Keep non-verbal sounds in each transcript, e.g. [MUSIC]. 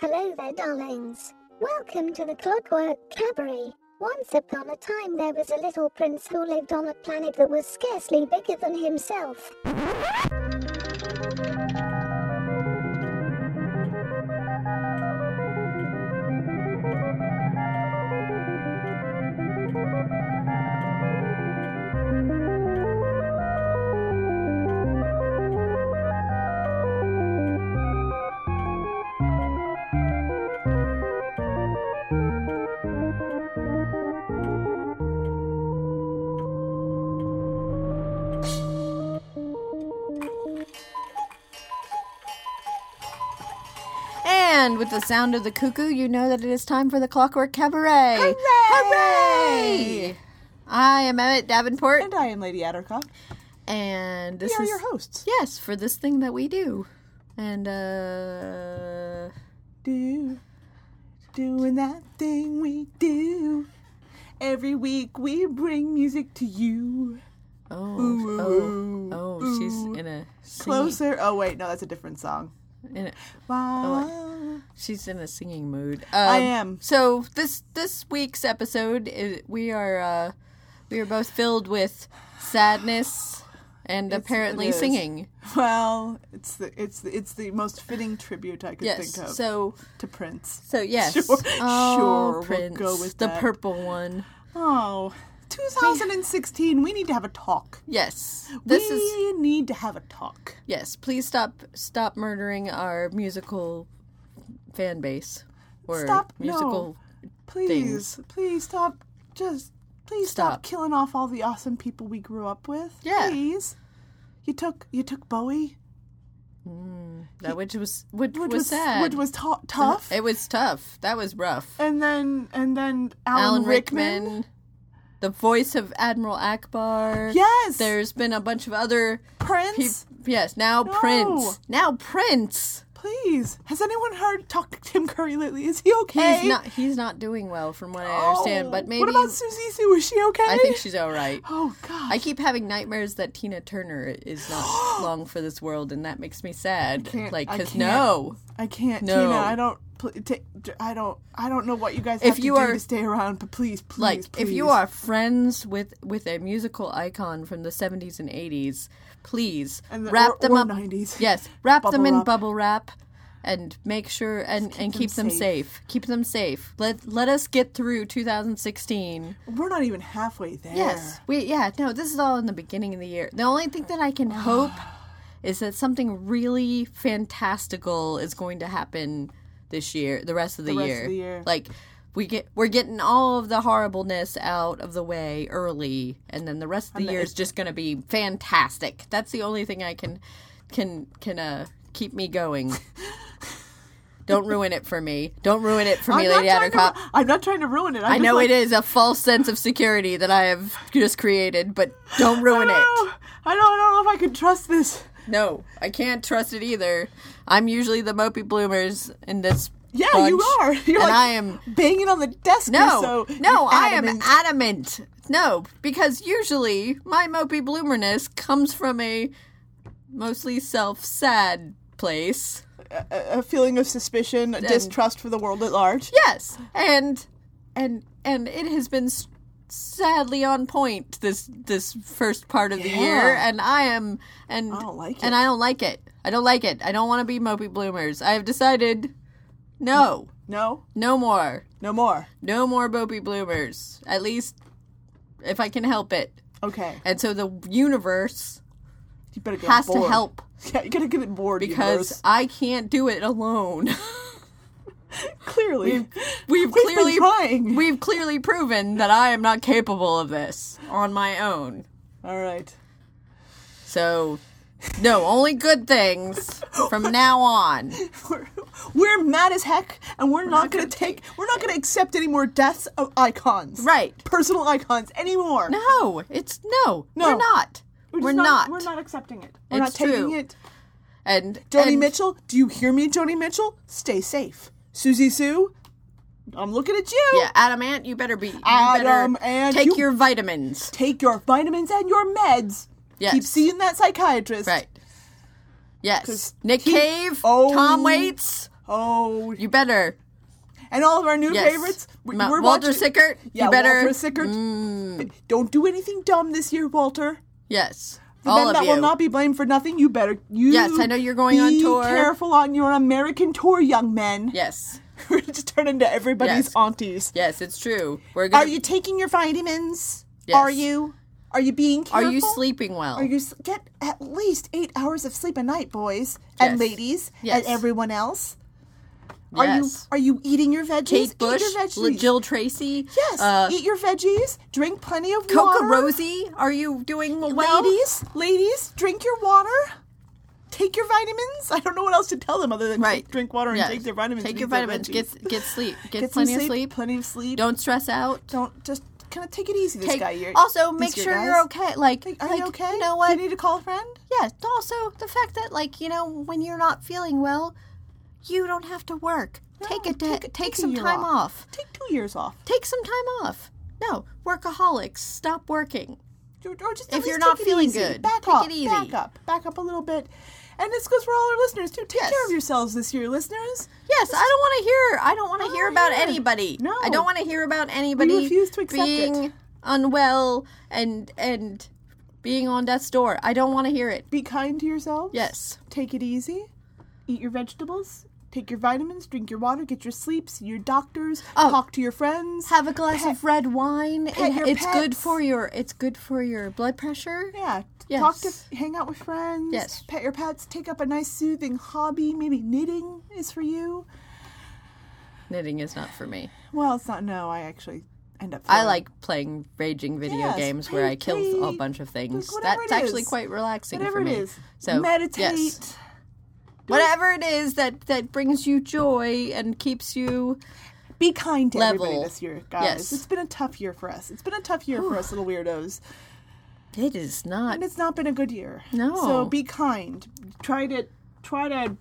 Hello there, darlings. Welcome to the Clockwork Cabaret. Once upon a time, there was a little prince who lived on a planet that was scarcely bigger than himself. The sound of the cuckoo, you know that it is time for the Clockwork Cabaret. Hooray! Hooray! I am Emmett Davenport, And I am Lady Attercop. and this We are is your hosts. yes for this thing that we do. And uh, Do, doing that thing we do. Every week we bring music to you. oh, Ooh, oh, oh, she's in a singing, Closer. Oh wait, no, that's a different song. In a, Wow. she's in a singing mood. I Um, am. So this this week's episode, is, we are uh, we are both filled with sadness and apparently singing. Well, it's the it's the it's the most fitting tribute I could Yes. think of So to Prince. so yes. [LAUGHS] Sure, oh, sure, we'll go with the that. purple one. Oh, 2016. We need to have a talk. Yes. This we is need to have a talk. yes. Please stop stop murdering our musical fan base or Stop, no. musical. Please, please stop. Just please stop. Stop. killing off all the awesome people we grew up with. Yeah. Please. You took you took Bowie, mm, That which was which, which was, was sad. which was tou- tough, It was tough. That was rough. and then and then Alan, Alan Rickman. Rickman, the voice of Admiral Ackbar. Yes. There's been a bunch of other Prince. peop- Yes, now No. Prince. Now Prince. Please, has anyone heard talk to Tim Curry lately? Is he okay? He's not he's not doing well from what I oh, understand, Oh, but maybe What about Siouxsie Sioux? Is she okay? I think she's all right. Oh God. I keep having nightmares that Tina Turner is not [GASPS] long for this world, and that makes me sad. like, I cause can't. no, I can't, No. Tina. I don't. I don't. I don't know what you guys have If you to do are- to stay around, but please, please, like please. if you are friends with with a musical icon from the 70s and 80s, please And the- wrap or- them or up. 90s. Yes, wrap them in bubble wrap. And make sure and, and keep them safe. safe. Keep them safe. Let let us get through 2016. we're not even halfway there. Yes. We yeah, no, this is all in the beginning of the year. The only thing that I can [SIGHS] hope is that something really fantastical is going to happen this year, the rest of the, rest of the year. Like we get we're getting all of the horribleness out of the way early and then the rest of the year is just going to be fantastic. That's the only thing I can can can uh keep me going. [LAUGHS] Don't ruin it for me. Don't ruin it for me, I'm Lady to, I'm not trying to ruin it. I'm I know like, it is a false sense of security that I have just created, but don't ruin I it. don't, know. I don't, I don't know if I can trust this. No, I can't trust it either. I'm usually the mopey bloomers in this. Yeah, bunch, you are. [LAUGHS] You're and like I am. banging on the desk. No, so no, you're I am adamant. adamant. No, because usually my mopey bloomerness comes from a mostly self-sad place. a, a feeling of suspicion, a distrust for the world at large. Yes, and and and it has been sadly on point this this first part of the year, and I am and I don't like it. and. I don't like it. I don't like it. I don't want to be mopey bloomers. I have decided, no, No, no more, no more. no more mopey bloomers. At least if I can help it. Okay, And so the universe you better get has on to help [LAUGHS] Yeah, you gotta get it bored because universe. I can't do it alone. [LAUGHS] clearly We've been clearly trying. we've clearly proven that I am not capable of this on my own. All right. So no, only good things from now on. We're, [LAUGHS] we're mad as heck, and we're, not, gonna, take. We're not gonna accept any more deaths of icons. Right. Personal icons anymore. No, it's no. No. We're not. We're, We're, just not. We're not accepting it. We're It's not taking true. it. And Joni and- Mitchell, do you hear me, Joni Mitchell? Stay safe. Siouxsie Sioux, I'm looking at you. Yeah, Adam Ant, you better be. You Adam better Ant, take you- your vitamins. Take your vitamins and your meds. Yes. Keep seeing that psychiatrist. Right. Yes. Nick he- Cave, Oh. Tom Waits, Oh, You better. and all of our new Yes. favorites. we- Ma- we're Walter watching- Sickert. Yeah, you better. Walter Sickert. Mm, Don't do anything dumb this year, Walter. yes. The All men of that you. will not be blamed for nothing. You better. You Yes, I know you're going on tour. be careful on your American tour, young men. [LAUGHS] yes. We're just turn into everybody's Yes. aunties. Yes, it's true. We're gonna. Are you taking your vitamins? Yes. Are you? Are you being careful? Are you sleeping well? Are you get at least eight hours of sleep a night, boys and Yes. ladies Yes. and everyone else? Are you Yes. are you eating your veggies? Kate Eat Bush, your veggies. Jill Tracy. yes, Uh, eat your veggies. Drink plenty of Coca water. Rosie. Are you doing well? Ladies, ladies, drink your water. Take your vitamins. I don't know what else to tell them other than Right. take, drink water and Yes. take their vitamins. Take your vitamins. Get get sleep. [LAUGHS] Get, Get plenty of sleep. Plenty of sleep. Don't stress out. don't just kind of take it easy this Take, guy. Year, also, make sure guys. you're okay. Like, Are like, you okay? You know Do what? you need to call a friend? Yes. Also, the fact that like you know when you're not feeling well, you don't have to work. take a No, take Take, take some time off. off. Take two years off. Take some time off. No, workaholics, stop working. Or or just If you're not feeling easy. good, back take up, it easy. back up, back up a little bit. And this goes for all our listeners too. Take Yes. care of yourselves this year, listeners. Yes, I don't want to hear. I don't want to hear oh, about hear. anybody. No. I don't want to hear about anybody refuse to accept being it. unwell and and being on death's door. I don't want to hear it. Be kind to yourselves. Yes. Take it easy. Eat your vegetables. Take your vitamins. Drink your water. Get your sleep. See your doctors. Oh. Talk to your friends. Have a glass of red wine. pet It- it's good for your. It's good for your blood pressure. yeah. Yes. Talk to, hang out with friends. Yes. Pet your pets. Take up a nice soothing hobby. Maybe knitting is for you. Knitting is not for me. Well, it's not. No, I actually end up. I like playing raging video Yes, games where I play- kill a play- bunch of things. That's actually quite relaxing whatever for it me. is. So meditate. yes. Whatever it is that that brings you joy and keeps you Be kind to everybody Level. this year, guys. Yes. It's been a tough year for us. It's been a tough year for us little weirdos. It is not. And it's not been a good year. No. So be kind. Try to try to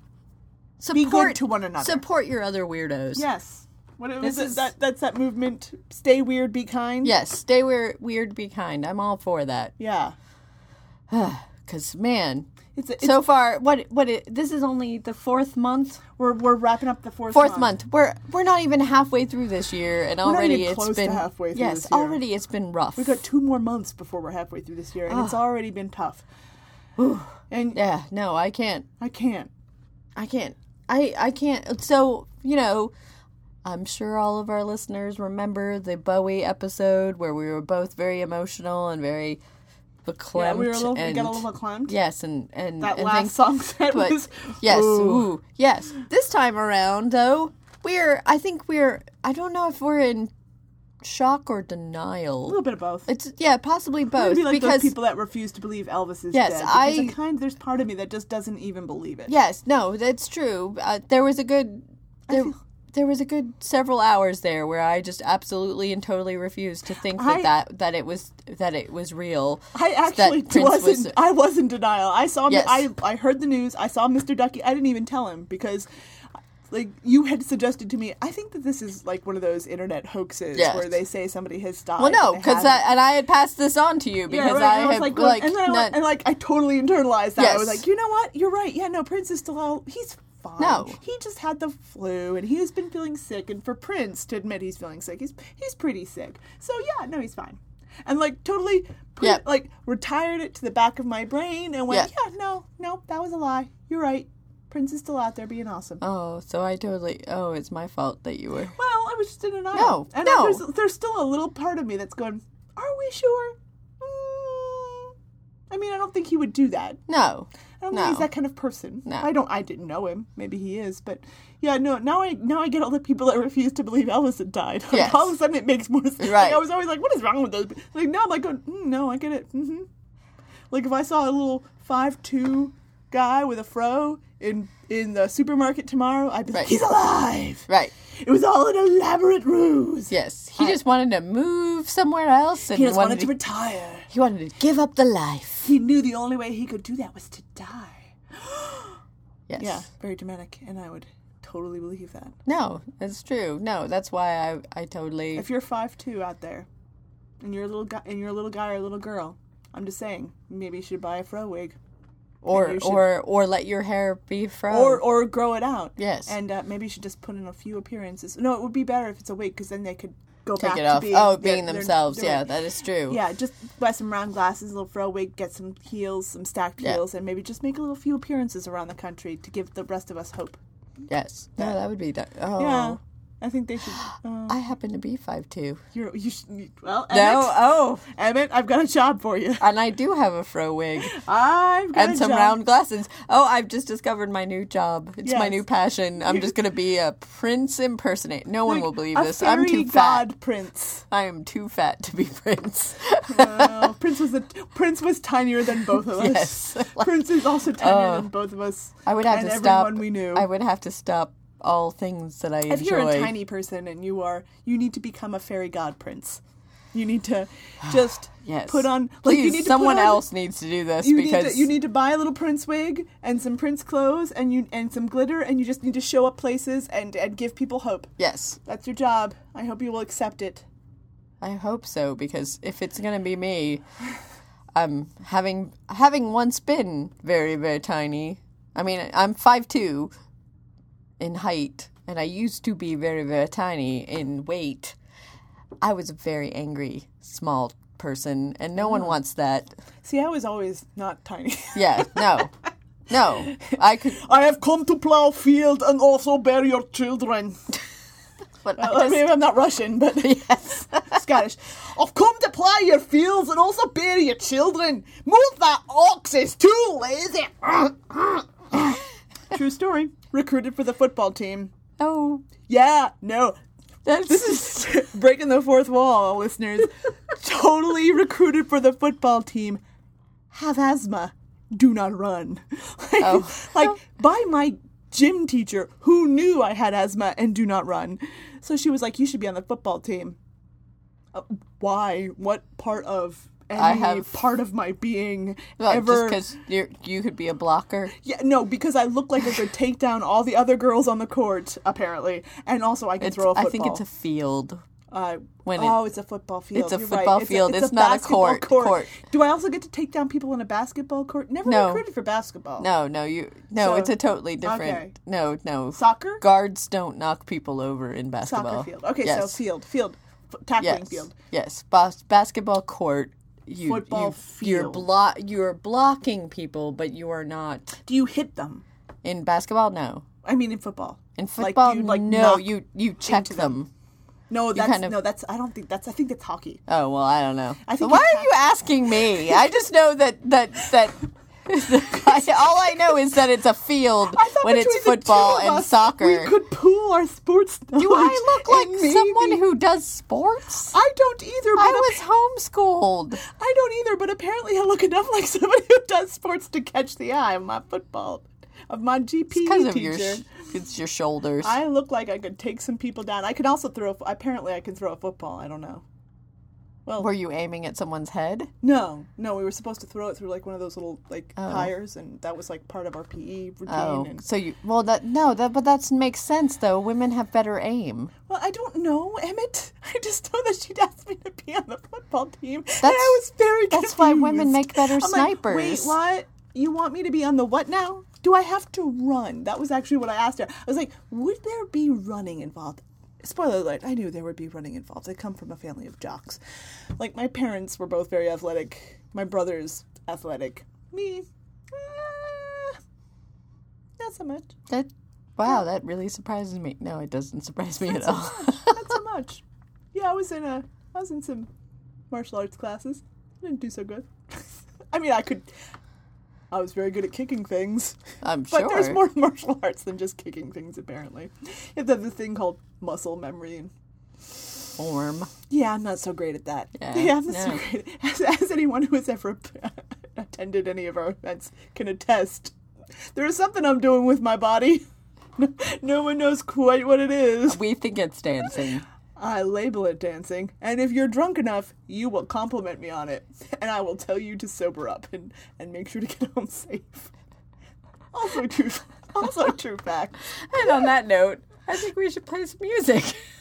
Support good to one another. Support your other weirdos. yes. What was This it? is- That that's that movement. Stay weird, be kind. Yes. Stay weird. Weird. Be kind. I'm all for that. Yeah. [SIGHS] Cause man, It's, it's so far, what what it, this is only the fourth month. we're we're wrapping up the fourth Fourth month. We're we're not even halfway through this year, and not already it's close to been halfway through yes. this year. Already it's been rough. We've got two more months before we're halfway through this year, and it's ah. already been tough. [SIGHS] and yeah. No, I can't. I can't. I can't. I I can't. So you know, I'm sure all of our listeners remember the Bowie episode where we were both very emotional and very beclamped. Yeah, we were a little, we got a little clamped. Yes, and and That and last things, song set but was yes, Ooh. ooh, yes. This time around, though, we're. I think we're. I don't know if we're in shock or denial. a little bit of both. It's yeah, possibly both. Maybe like because those people that refuse to believe Elvis is Yes, dead. I- I kind there's part of me that just doesn't even believe it. yes, no, that's true. Uh, there was a good. There, feel- there was a good several hours there where I just absolutely and totally refused to think that I- that, that it was that it was real. I actually wasn't. was- I was in denial. I saw. Yes. I I heard the news. I saw Mr. Ducky. I didn't even tell him because, like, you had suggested to me. I think that this is like one of those internet hoaxes Yes. where they say somebody has died. Well, no, because and I had passed this on to you because Yeah, right. I I was have like, like, and then I not- and like I totally internalized that. I was like, you know what? You're right. Yeah, no, Prince is still out. He's fine. No. he just had the flu and he's been feeling sick. And for Prince to admit he's feeling sick, he's he's pretty sick. So yeah, no, he's fine. And like totally, put, Yep. like retired it to the back of my brain and went, Yeah. yeah, no, no, that was a lie. You're right. Prince is still out there being awesome. Oh, so I totally. Oh, it's my fault that you were. Well, I was just in denial. No, and no. There's, there's still a little part of me that's going, are we sure? Mm. I mean, I don't think he would do that. No, I don't No. think he's that kind of person. No. I don't. I didn't know him. Maybe he is, but yeah, no. Now I now I get all the people that refuse to believe Elvis had died. Like, [LAUGHS] Yes. all of a sudden, it makes more sense. Like, Right. I was always like, "What is wrong with those?" pe-" Like now, I'm like, going, mm, "No, I get it." hmm Like if I saw a little five two guy with a fro in in the supermarket tomorrow, I'd be like, "He's alive." right. It was all an elaborate ruse. Yes, he just wanted to move somewhere else, and He just wanted, wanted to to, retire. he wanted to give up the life. He knew the only way he could do that was to die. [GASPS] Yes. Yeah, very dramatic, and I would totally believe that. No, that's true. No, that's why I I totally. If you're five two out there, and you're a little guy, and you're a little guy or a little girl, I'm just saying, maybe you should buy a fro wig. Or should- or or let your hair be fro. or or grow it out. Yes. and uh, maybe you should just put in a few appearances. No, it would be better if it's a wig because then they could go take back it to off. being oh, being their- themselves. their- yeah, that is true. Yeah, just buy some round glasses, a little fro wig, get some heels, some stacked Yeah. heels, and maybe just make a little few appearances around the country to give the rest of us hope. Yes. No, that would be. Done. Oh. Yeah, I think they should. [GASPS] Uh, I happen to be five two. you're, you should, well, No. Emmett, Oh. Emmett, I've got a job for you. And I do have a fro wig [LAUGHS] I've got and some job. round glasses. Oh, I've just discovered my new job. It's my new passion. I'm just [LAUGHS] gonna be a prince impersonator. No one will believe this. I'm too god fat. prince. I am too fat to be [LAUGHS] prince. Wow, Prince was a, Prince was tinier than both of us. Yes. Prince is also tinier than both of us. I would have to stop. we knew. I would have to stop all things that I if enjoy. you're a tiny person and you are, you need to become a fairy god prince. You need to [SIGHS] just yes. put on. Like Please, you need someone on, else needs to do this You because need to, you need to buy a little prince wig and some prince clothes and you and some glitter and you just need to show up places and and give people hope. yes, That's your job. I hope you will accept it. I hope so because if it's gonna be me, I'm [SIGHS] um, having having once been very very tiny. I mean, I'm five two in height, and I used to be very very tiny in weight. I was a very angry small person, and no Oh. one wants that. See, I was always not tiny. Yeah, no, [LAUGHS] no, I could. [LAUGHS] I have come to plow field and also bear your children. [LAUGHS] But Well, I I mean, just, I'm not Russian, but yes. Scottish. I've come to plow your fields and also bear your children. Move that ox is too lazy. True story. Recruited for the football team. Oh, Yeah, no. that's This is [LAUGHS] breaking the fourth wall, listeners. [LAUGHS] totally recruited for the football team. Have asthma. Do not run. [LAUGHS] Like, Oh. like by my gym teacher who knew I had asthma and do not run. So she was like, "You should be on the football team." Uh, why? What part of any I have- part of my being ever? just because you could be a blocker. Yeah, no, because I look like I could take down all the other girls on the court, apparently, and also I can It's, throw a football. I think it's a field. Uh, when it- oh, it's a football field. It's a You're football right. field. It's not a basketball court- court. Do I also get to take down people in a basketball court? Never No. recruited for basketball. No, no, you no. So- it's a totally different. okay. No, no. Soccer? Guards don't knock people over in basketball. Soccer field. Okay, yes. so field, field, tackling yes. field. Yes, Bas- basketball court. You, Football you, You're field. blo- You're blocking people, but you are not Do you hit them? in basketball. No, I mean, in football. in Like, football. you, like, no, you you check them. them. No, that's kind of- no, that's. I don't think that's. I think that's hockey. Oh well, I don't know. I think Why are you asking me? I just know that that that. [LAUGHS] I, [LAUGHS] all I know is that it's a field when it's football two and us, soccer. we could pool our sports. Do I look like someone who does sports? I don't either. But I was homeschooled. I don't either, but apparently I look enough [LAUGHS] like somebody who does sports to catch the eye of my football, of my GP Because of your, sh- it's your shoulders. I look like I could take some people down. I could also throw. a- Apparently, I can throw a football. I don't know. Well, Were you aiming at someone's head? no, no, we were supposed to throw it through like one of those little like Oh. tires, and that was like part of our PE routine. Oh, And so you well that no that but that makes sense though. Women have better aim. well, I don't know, Emmett. [LAUGHS] I just know that she'd asked me to be on the football team, and That's- I was very. that's why women confused. make better I'm like, Wait, what? You want me to be on the what now? Do I have to run? That was actually what I asked her. I was like, would there be running involved? Spoiler alert, I knew there would be running involved. I come from a family of jocks. Like, my parents were both very athletic. My brother's athletic. Me, eh, not so much. That wow, that really surprises me. No, it doesn't [LAUGHS] surprise me at all. Not so much. Yeah, I was in a, I was in some martial arts classes. I didn't do so good. [LAUGHS] I mean, I could. I was very good at kicking things. I'm [LAUGHS] But sure. there's more [LAUGHS] martial arts than just kicking things, apparently. You have to have this thing called muscle memory. And form. yeah, I'm not so great at that. Yeah, [LAUGHS] I'm not so no. great. As, as anyone who has ever attended any of our events can attest, there is something I'm doing with my body. No, no one knows quite what it is. We think it's dancing. I label it dancing, and if you're drunk enough, you will compliment me on it, and I will tell you to sober up and, and make sure to get [LAUGHS] home safe. Also true, also true fact. And on that note, I think we should play some music. [LAUGHS]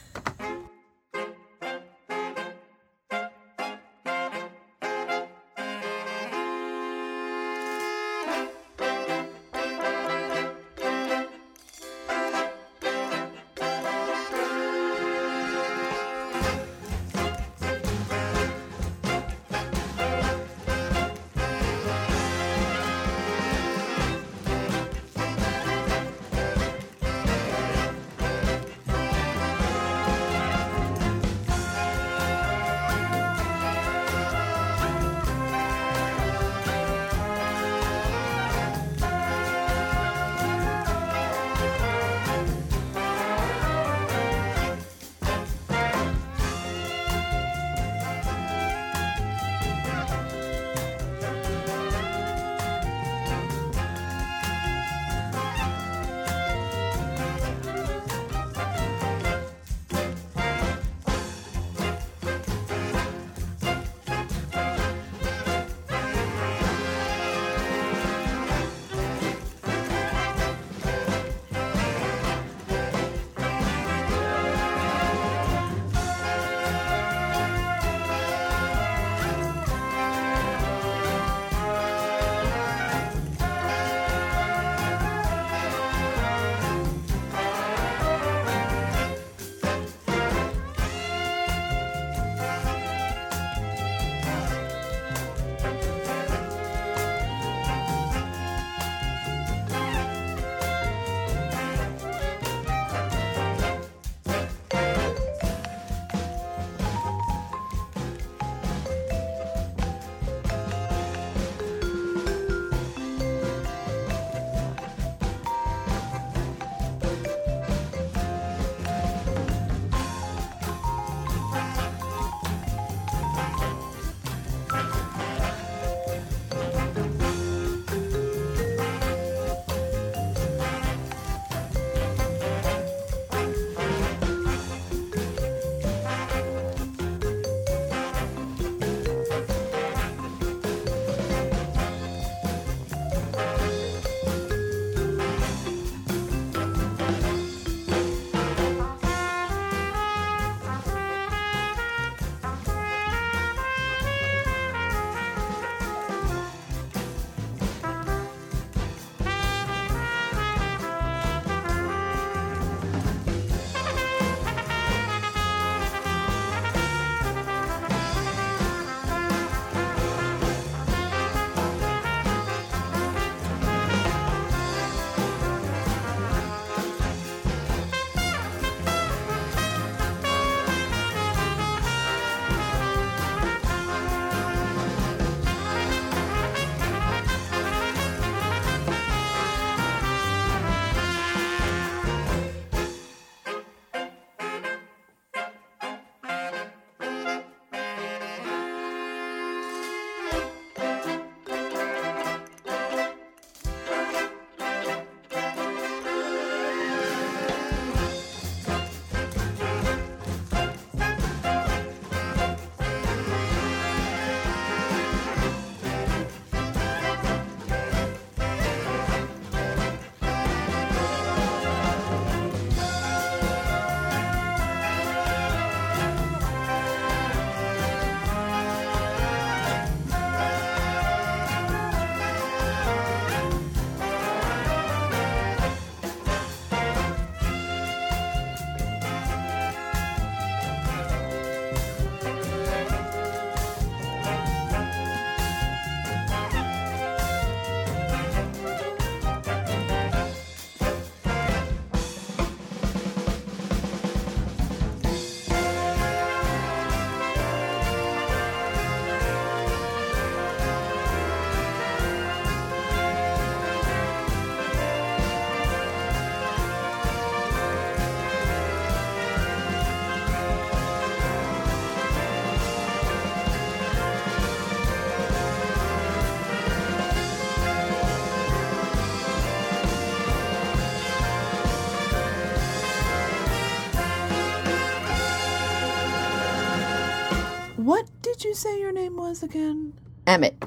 did you say your name was again? Emmett.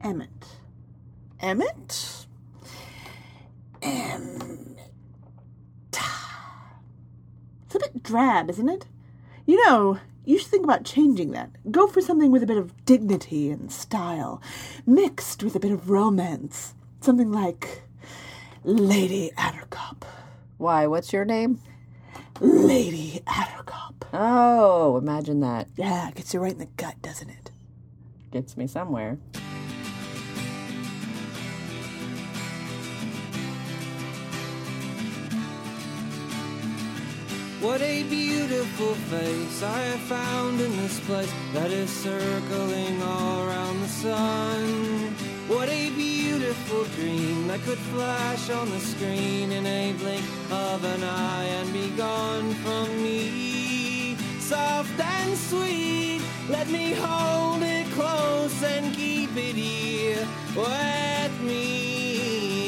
Emmett. Emmett? Emmett. It's a bit drab, isn't it? You know, you should think about changing that. Go for something with a bit of dignity and style, mixed with a bit of romance. Something like Lady Attercop. Why, what's your name? Lady Attercop. Oh, imagine that. Yeah, it gets you right in the gut, doesn't it? Gets me somewhere. What a beautiful face I have found in this place that is circling all around the sun. What a beautiful dream that could flash on the screen in a blink of an eye and be gone from me. Soft and sweet, let me hold it close and keep it here with me.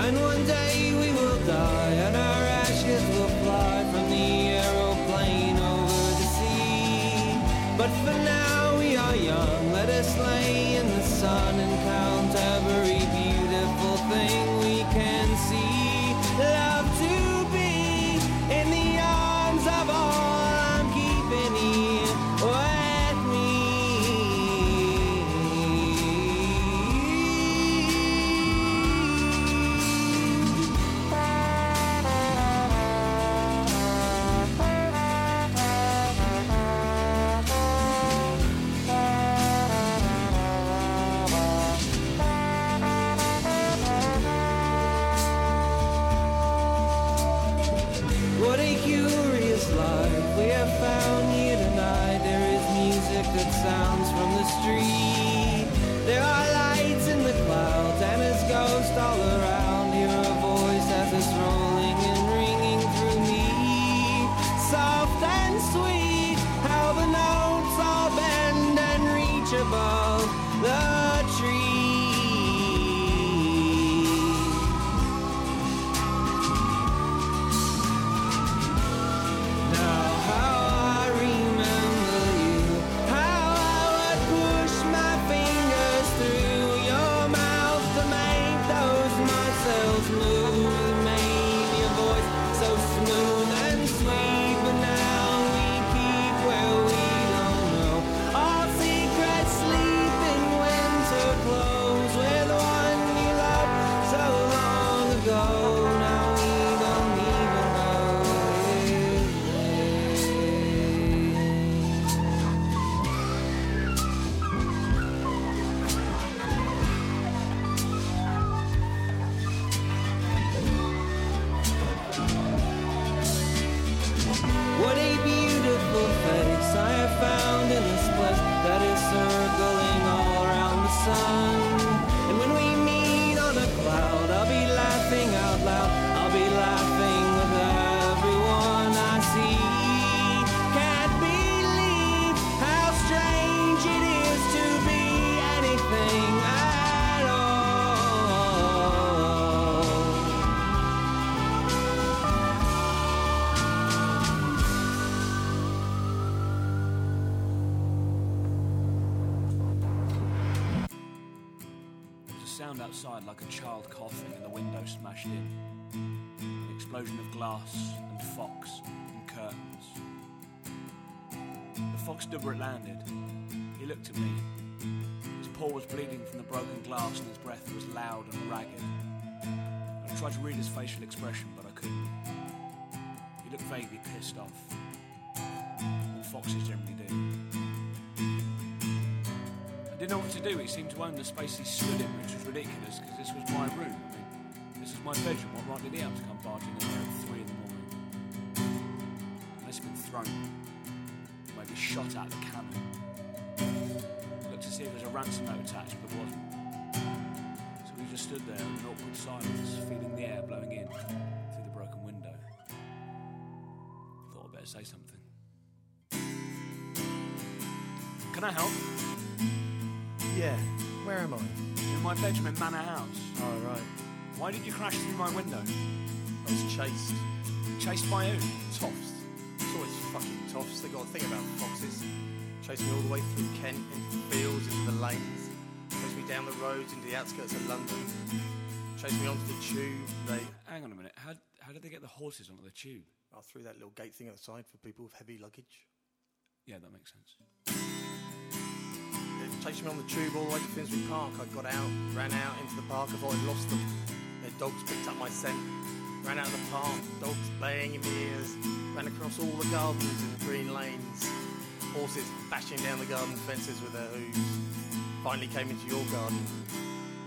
And one day we will die, sound outside like a child coughing and the window smashed in. An explosion of glass and fox and curtains. The fox stood where it landed. He looked at me. His paw was bleeding from the broken glass and his breath was loud and ragged. I tried to read his facial expression, but I couldn't. He looked vaguely pissed off. All foxes generally do. Didn't know what to do. He seemed to own the space he stood in, which was ridiculous because this was my room. This was my bedroom. What right did he have to come barging in there at three in the morning? Unless he'd been thrown, maybe shot out of the cannon. Looked to see if there was a ransom note attached, but there wasn't. So we just stood there in an awkward silence, feeling the air blowing in through the broken window. Thought I'd better say something. Can I help? Yeah, where am I? In my bedroom in Manor House. Oh, right. Why did you crash through my window? I was chased. Chased by who? Toffs. It's always fucking toffs. They got a thing about foxes. Chased me all the way through Kent, into the fields, into the lanes. Chased me down the roads, into the outskirts of London. Chased me onto the tube. They Hang on a minute. How, how did they get the horses onto the tube? I threw that little gate thing at the side for people with heavy luggage. Yeah, that makes sense. They chased me on the tube all the way to Finsbury Park. I got out, ran out into the park. I thought I'd lost them. Their dogs picked up my scent. Ran out of the park, dogs baying in my ears. Ran across all the gardens and green lanes. Horses bashing down the garden fences with their hooves. Finally came into your garden.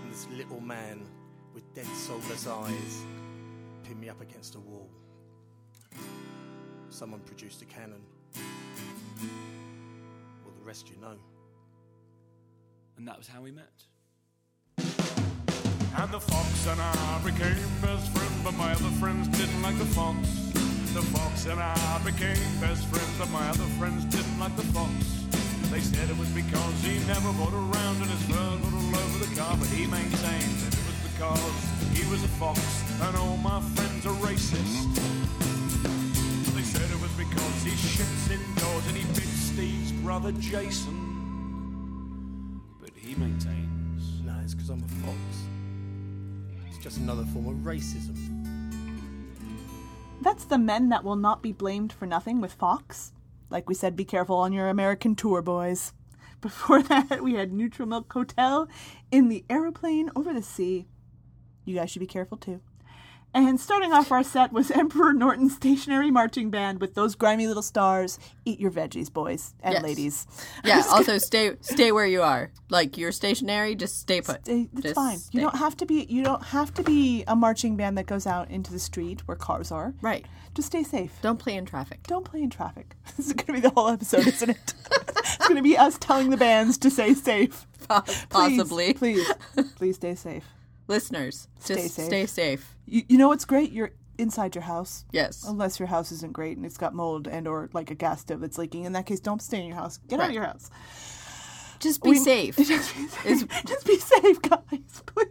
And this little man with dead soulless eyes pinned me up against a wall. Someone produced a cannon. Well, the rest you know. And that was how we met. And the fox and I became best friends, but my other friends didn't like the fox. The fox and I became best friends, but my other friends didn't like the fox. They said it was because he never got around and his fur all over the car, but he maintained that it was because he was a fox and all my friends are racist. They said it was because he shits indoors and he bit Steve's brother Jason. But he maintains. No, it's because I'm a fox. It's just another form of racism. That's the men that will not be blamed for nothing with Fox. Like we said, be careful on your American tour, boys. [LAUGHS] Before that, we had Neutral Milk Hotel in the aeroplane over the sea. You guys should be careful too. And starting off our set was [LAUGHS] Emperor Norton's stationary marching band with those grimy little stars. Eat your veggies, boys and Yes. ladies. Yeah. [LAUGHS] Also, stay stay where you are. Like you're stationary, just stay put. Stay- It's Just fine. stay. You don't have to be. You don't have to be a marching band that goes out into the street where cars are. Right. Just stay safe. Don't play in traffic. Don't play in traffic. [LAUGHS] This is going to be the whole episode, isn't it? it's going to be us telling the bands to stay safe. Please, Possibly. Please, please stay safe. Listeners, Stay just safe. stay safe. You, you know what's great? You're inside your house. Yes. Unless your house isn't great and it's got mold and or like a gas stove that's leaking. In that case, don't stay in your house. Get out of your house. Just be We- safe. [LAUGHS] Just be safe. [LAUGHS] Just be safe, guys. Please.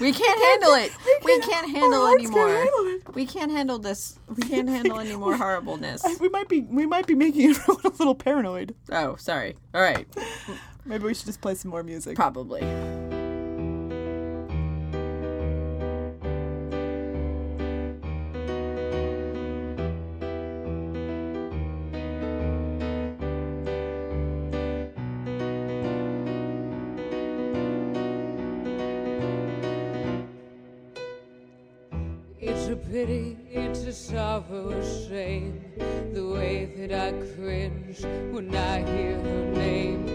We can't handle it. We can't- can't handle anymore. We can't handle this. We can't handle any more [LAUGHS] horribleness. We might be we might be making everyone a little paranoid. Oh, sorry. All right. Maybe we should just play some more music. Probably. Cringe when I hear her name.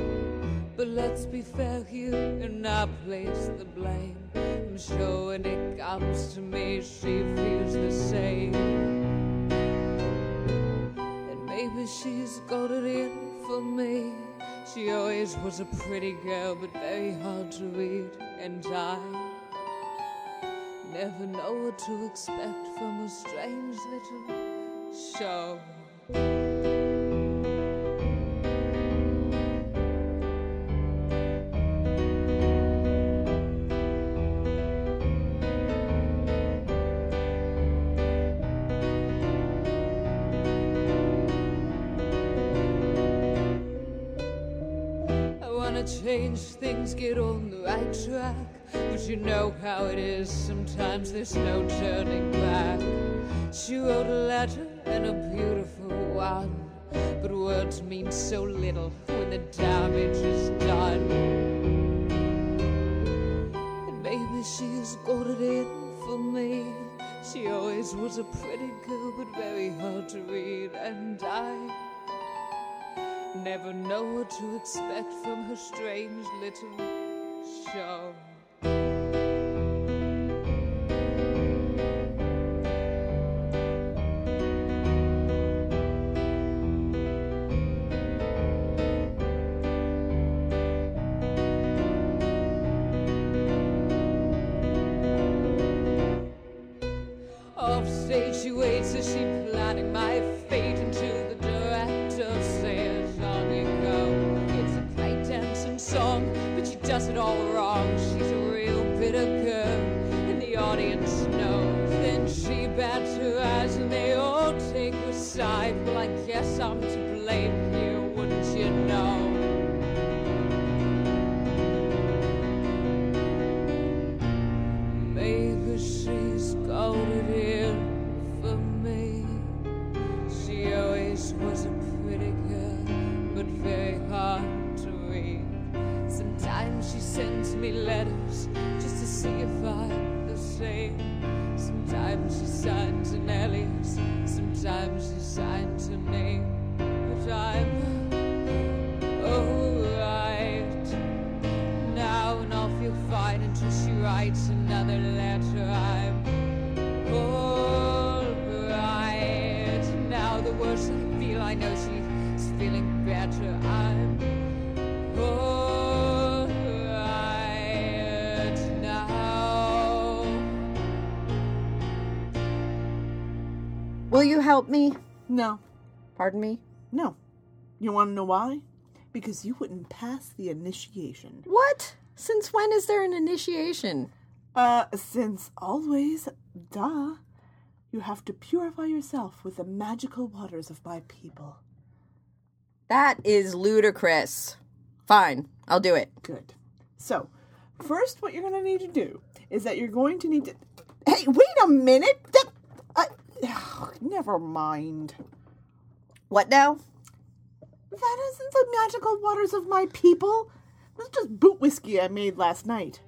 But let's be fair here and not place the blame. I'm sure when it comes to me, she feels the same. And maybe she's got it in for me. She always was a pretty girl, but very hard to read, and I. Never know what to expect from a strange little show. Change things, get on the right track. But you know how it is, sometimes there's no turning back. She wrote a letter and a beautiful one. But words mean so little when the damage is done. And maybe she's got it in for me. She always was a pretty girl, but very hard to read. And I Never know what to expect from her strange little show. Off stage, she waits as she planning my it all wrong. She's a real bitter girl, and the audience knows. Then she bats her eyes and they all take a side. Well, I guess I'm to Will you help me? No, Pardon me? no. You want to know why? Because you wouldn't pass the initiation. What? Since when is there an initiation? Uh, since always, duh. You have to purify yourself with the magical waters of my people. That is ludicrous. Fine, I'll do it. Good. So, first, what you're going to need to do is that you're going to need to. Hey, wait a minute! That. I, never mind. What now? That isn't the magical waters of my people. That's just boot whiskey I made last night.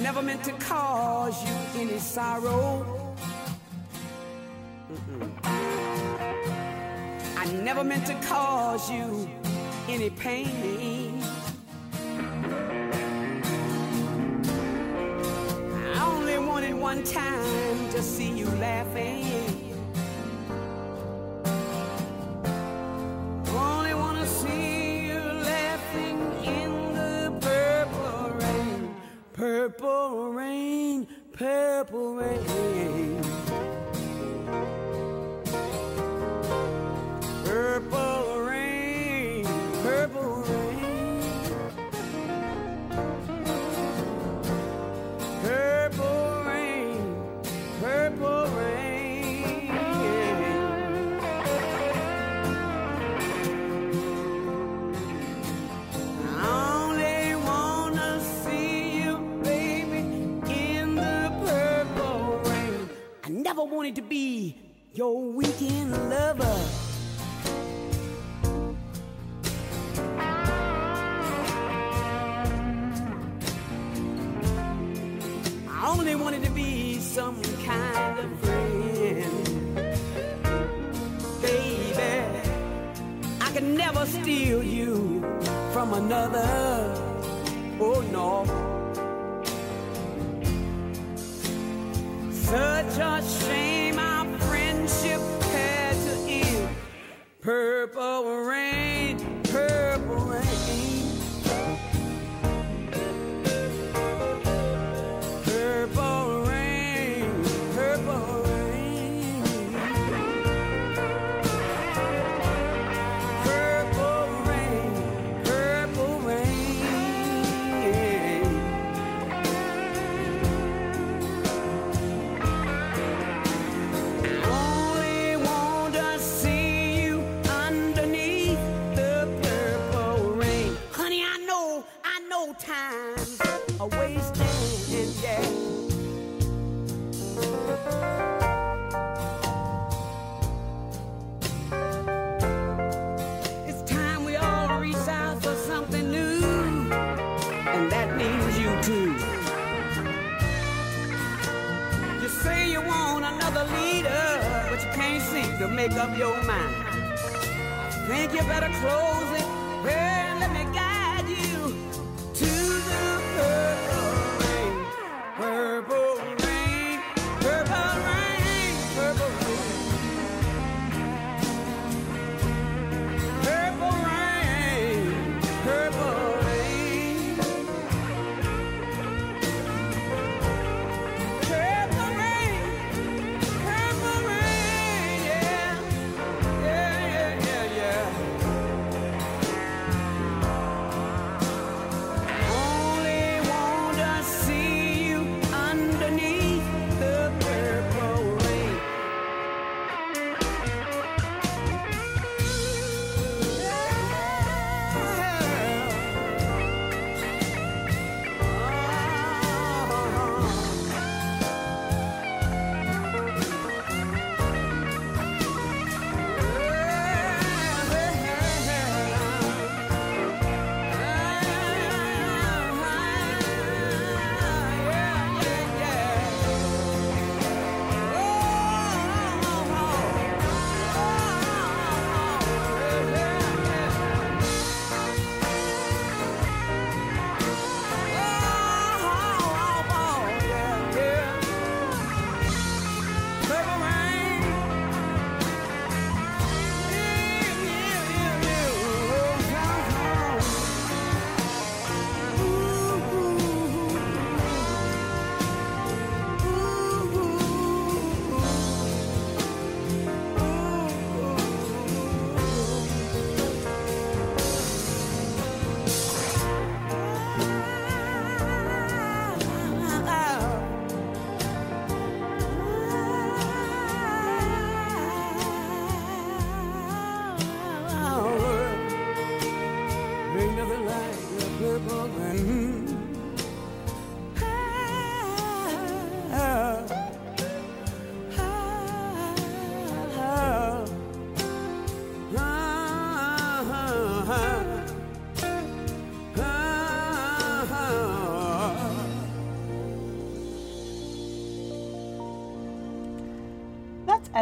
never meant to cause you any sorrow. Mm-mm. I never meant to cause you any pain. I only wanted one time to see you laughing.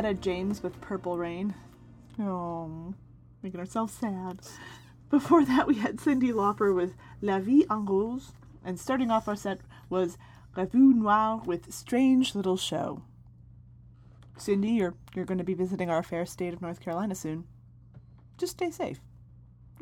Etta James with Purple Rain. Oh, making ourselves sad. Before that, we had Cyndi Lauper with La Vie en Rose. And starting off our set was Revue Noire with Strange Little Show. Cyndi, you're, you're going to be visiting our fair state of North Carolina soon. Just stay safe.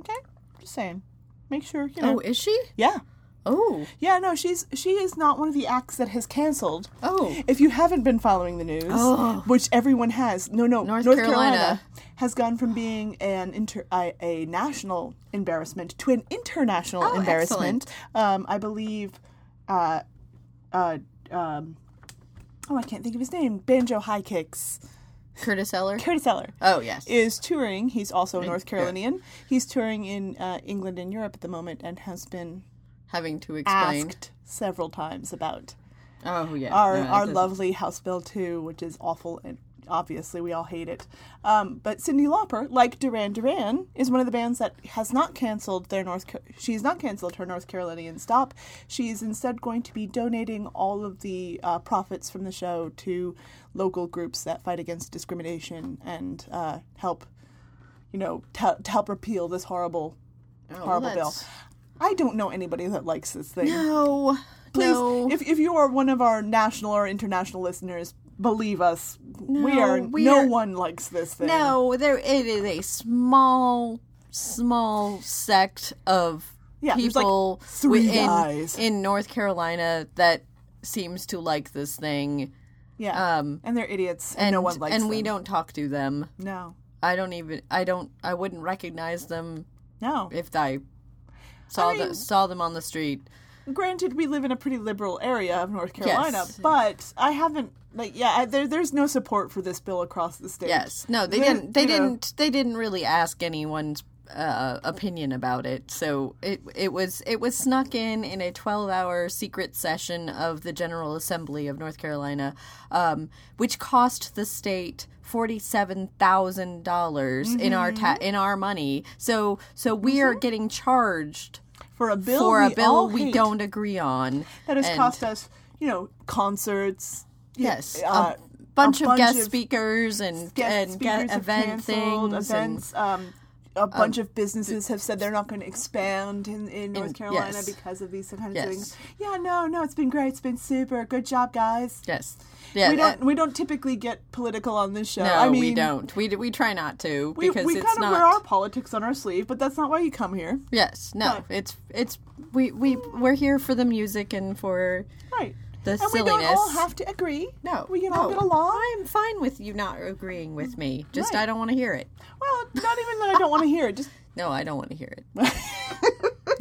Okay? Just saying. Make sure, you oh, know. Oh, is she? yeah. Oh. Yeah, no, she's she is not one of the acts that has canceled. Oh. If you haven't been following the news, Oh. which everyone has, no, no, North North, Carolina. Carolina. has gone from being an inter a, a national embarrassment to an international Oh, embarrassment. Um, I believe, uh, uh, um, oh, I can't think of his name. Banjo High Kicks. Curtis Eller? Curtis Eller Oh, yes. is touring. He's also a North yeah. Carolinian. He's touring in uh, England and Europe at the moment, and has been Having to explain. asked several times about Oh, yeah. our No, our doesn't- lovely House Bill 2, which is awful and obviously we all hate it. Um, but Cyndi Lauper, like Duran Duran, is one of the bands that has not canceled their North. Ca- She's not canceled her North Carolinian stop. She is instead going to be donating all of the uh, profits from the show to local groups that fight against discrimination and uh, help, you know, to to help repeal this horrible, Oh, horrible bill. I don't know anybody that likes this thing. No. Please, no. if, if you are one of our national or international listeners, believe us, we are. we no are- one likes this thing. No, there it is a small, small sect of Yeah, there's like people three within- guys. in North Carolina that seems to like this thing, Yeah, um, and they're idiots, and, and no one likes and them. we don't talk to them. No, I don't even. I don't. I wouldn't recognize them no. if I saw I mean- the, saw them on the street. Granted, we live in a pretty liberal area of North Carolina, Yes. but I haven't like yeah. I, there, there's no support for this bill across the state. Yes. No, they There- didn't. They didn't. They didn't really ask anyone's uh, opinion about it. So it it was it was snuck in in a twelve hour secret session of the General Assembly of North Carolina, um, which cost the state. Forty-seven thousand dollars in our ta- Mm-hmm. in our money, so so we are getting charged for a bill for a we bill we hate don't agree on. that has And- cost us, you know, concerts. yes, uh, a bunch a of bunch guest of speakers and guest and speakers have event things events. um, a um, bunch of businesses have said they're not going to expand in, in North In- Carolina yes. because of these kind of Yes. things. Yeah, no, no, it's been great. It's been super. Good job, guys. yes, yeah. we don't uh, we don't typically get political on this show. No, I mean, we don't. We we try not to We, because we it's kind of not. wear our politics on our sleeve, but that's not why you come here, yes, no, it's it's we we we're here for the music and for right? The and silliness. we don't all have to agree. no, we can no. all get along. I'm fine with you not agreeing with me. Just Right. I don't want to hear it. Well, not even that I don't want to hear it. Just [LAUGHS] No, I don't want to hear it.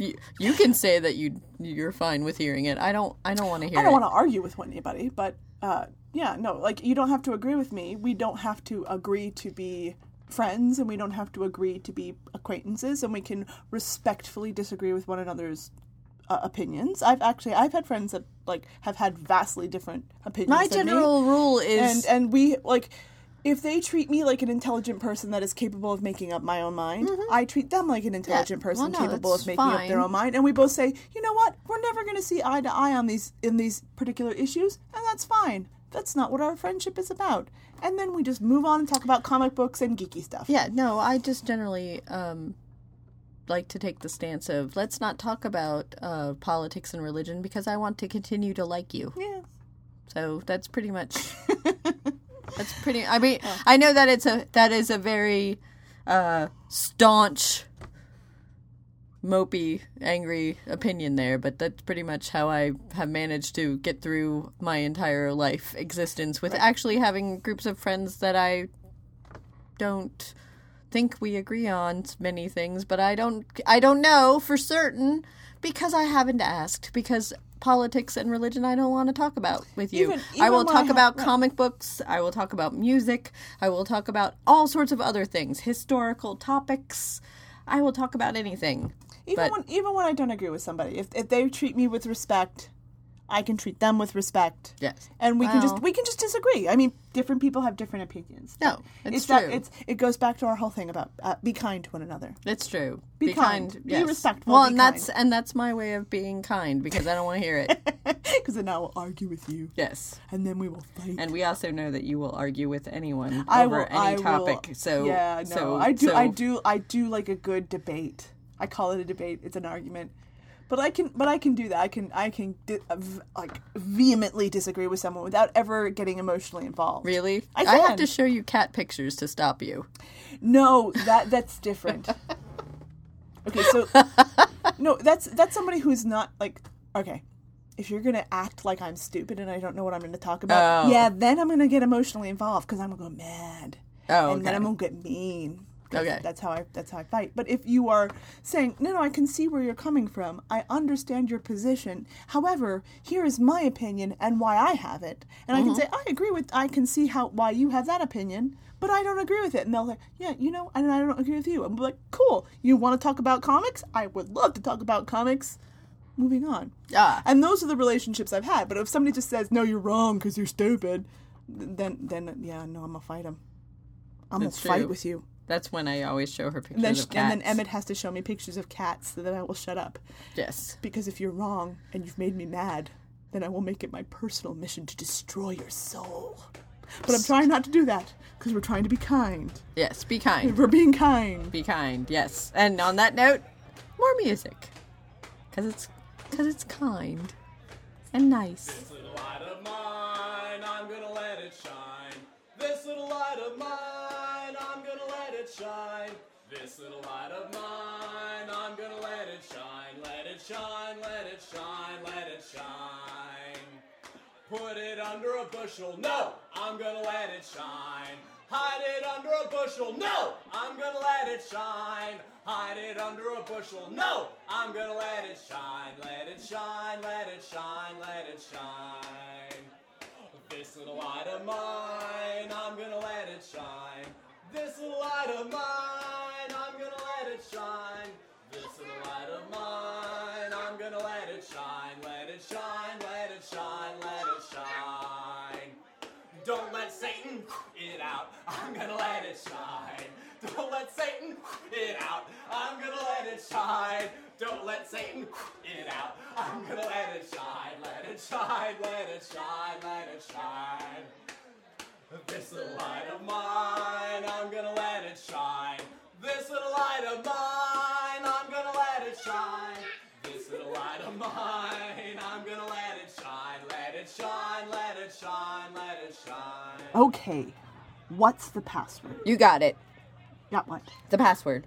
[LAUGHS] you, you can say that you you're fine with hearing it. I don't. I don't want to hear it. I don't it. want to argue with anybody, but uh, yeah, no, like you don't have to agree with me. We don't have to agree to be friends, and we don't have to agree to be acquaintances, and we can respectfully disagree with one another's uh, opinions. I've actually I've had friends that like have had vastly different opinions. My than me, general rule is and and we like. If they treat me like an intelligent person that is capable of making up my own mind, I treat them like an intelligent person Mm-hmm. Well, no, capable of making up their own mind, and we both say, you know what, we're never going to see eye to eye on these in these particular issues, and that's fine. That's not what our friendship is about. And then we just move on and talk about comic books and geeky stuff. Yeah, no, I just generally um, like to take the stance of let's not talk about uh, politics and religion because I want to continue to like you. Yeah. So that's pretty much. [LAUGHS] that's pretty. I mean, I know that it's a that is a very uh, staunch, mopey, angry opinion there, but that's pretty much how I have managed to get through my entire life existence with actually having groups of friends that I don't think we agree on many things, but I don't I don't know for certain because I haven't asked because politics and religion I don't want to talk about with you. Even- I will talk have- about comic books, I will talk about music, I will talk about all sorts of other things, historical topics. I will talk about anything. Even But- when even when I don't agree with somebody, if if they treat me with respect, I can treat them with respect. Yes. And we can just we can just disagree. I mean, different people have different opinions. No, it's that true. it's it goes back to our whole thing about uh, be kind to one another. It's true. Be kind. Be yes. respectful, Well, be and that's and that's my way of being kind because I don't want to hear it. [LAUGHS] Because then I will argue with you, yes. and then we will fight. And we also know that you will argue with anyone I over will, any I topic. Will, so yeah, no, so, I do, so- I do, I do like a good debate. I call it a debate. It's an argument, but I can, but I can do that. I can, I can di- uh, like vehemently disagree with someone without ever getting emotionally involved. Really? I have to show you cat pictures to stop you. No, that that's different. [LAUGHS] okay, so no, that's that's somebody who's not like okay. If you're gonna act like I'm stupid and I don't know what I'm gonna talk about, Oh. yeah, then I'm gonna get emotionally involved because I'm gonna go mad. Oh, and then. I'm gonna get mean. Okay. that's how I that's how I fight. But if you are saying no, no, I can see where you're coming from. I understand your position. However, here is my opinion and why I have it, and I can Mm-hmm. say I agree with. I can see how why you have that opinion, but I don't agree with it. And they'll say, yeah, you know, and I don't agree with you. I'm like, cool. You want to talk about comics? I would love to talk about comics. Moving on. Ah. And those are the relationships I've had. But if somebody just says, no, you're wrong because you're stupid, then then yeah, no, I'm gonna fight him. I'm That's gonna fight true. with you. That's when I always show her pictures And then, of cats. and then Emmett has to show me pictures of cats so that I will shut up. Yes. Because if you're wrong and you've made me mad, then I will make it my personal mission to destroy your soul. But I'm trying not to do that because we're trying to be kind. Yes. Be kind. We're being kind. Be kind. Yes. And on that note, more music. Cause it's cause it's kind and nice. This little light of mine, I'm gonna let it shine. This little light of mine, I'm gonna let it shine. Let it shine, let it shine, let it shine. Put it under a bushel, no, I'm gonna let it shine. Hide it under a bushel, no, I'm gonna let it shine. Hide it under a bushel, no, I'm gonna let it shine. Let it shine, let it shine, let it shine. This little light of mine, it shine. This light of mine, I'm gonna let it shine. This light of mine, I'm gonna let it shine. Let it shine, let it shine, let it shine. Don't let Satan [LAUGHS] it out. I'm gonna let it shine. Don't let Satan [LAUGHS] it out. I'm gonna let it shine. Don't let Satan [LAUGHS] it out. I'm gonna let it shine. Let it shine. Let it shine. Let it shine. This little light of mine, I'm gonna let it shine. This little light of mine, I'm gonna let it shine. This little light of mine, I'm gonna let it shine. Let it shine, let it shine, let it shine. Okay, what's the password? You got it. Got what? The password.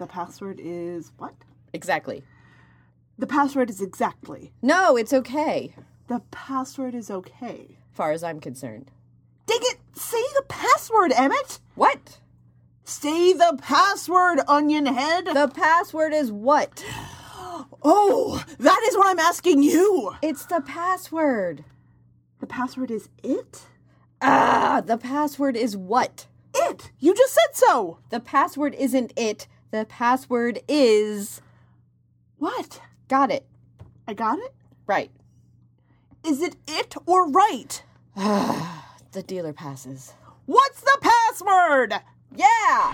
The password is what? Exactly. The password is exactly. No, it's okay. The password is okay. Far as I'm concerned. Dig it! Say the password, Emmett! What? Say the password, onion head! The password is what? Oh, that is what I'm asking you! It's the password. The password is it? Ah, the password is what? It! You just said so! The password isn't it. The password is. What? Got it. I got it? Right. Is it it or right? [SIGHS] The dealer passes. What's the password? Yeah!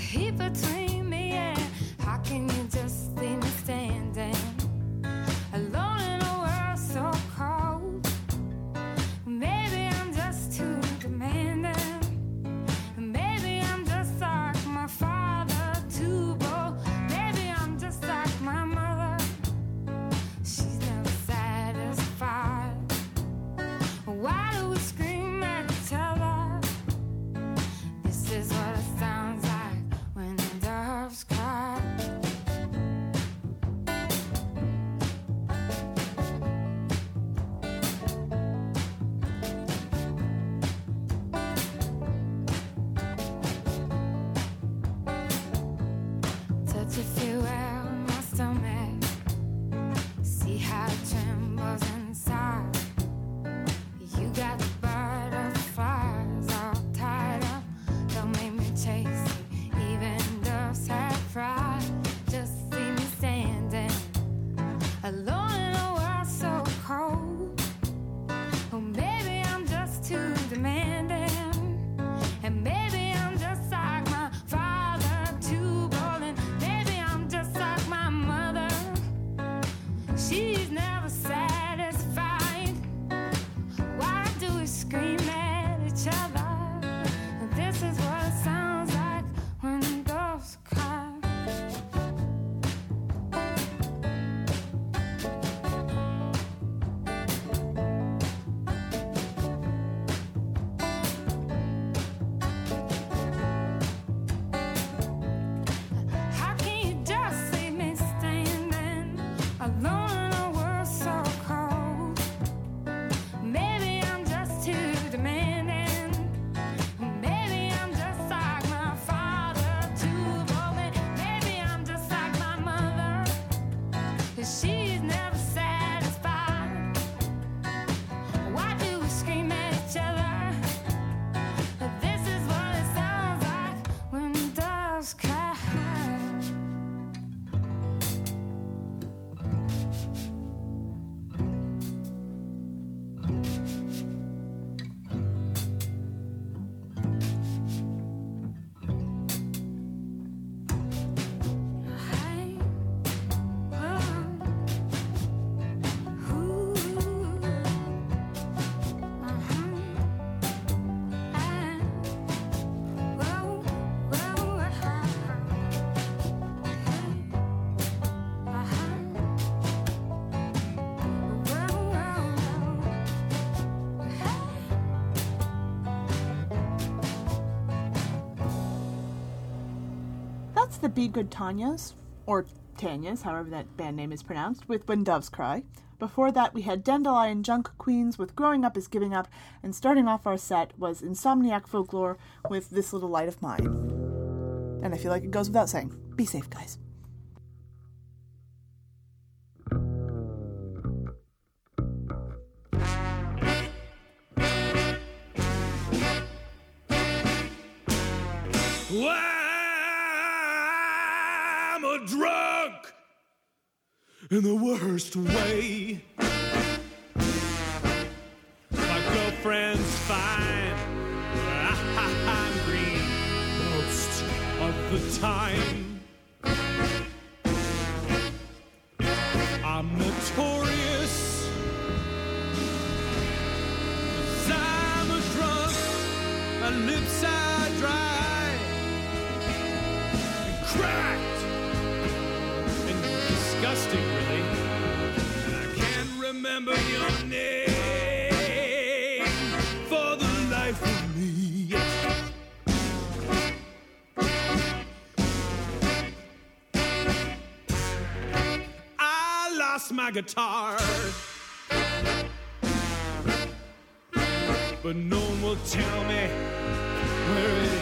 heat between me and how can you just the Be Good Tanyas, or Tanyas, however that band name is pronounced, with When Doves Cry. Before that, we had Dandelion Junk Queens with Growing Up is Giving Up, and starting off our set was Insomniac Folklore with This Little Light of Mine. And I feel like it goes without saying, be safe, guys drunk in the worst way. My girlfriend's fine, [LAUGHS] I'm green most of the time. I'm notorious. disgusting, really. I can't remember your name for the life of me. I lost my guitar. But no one will tell me where it is.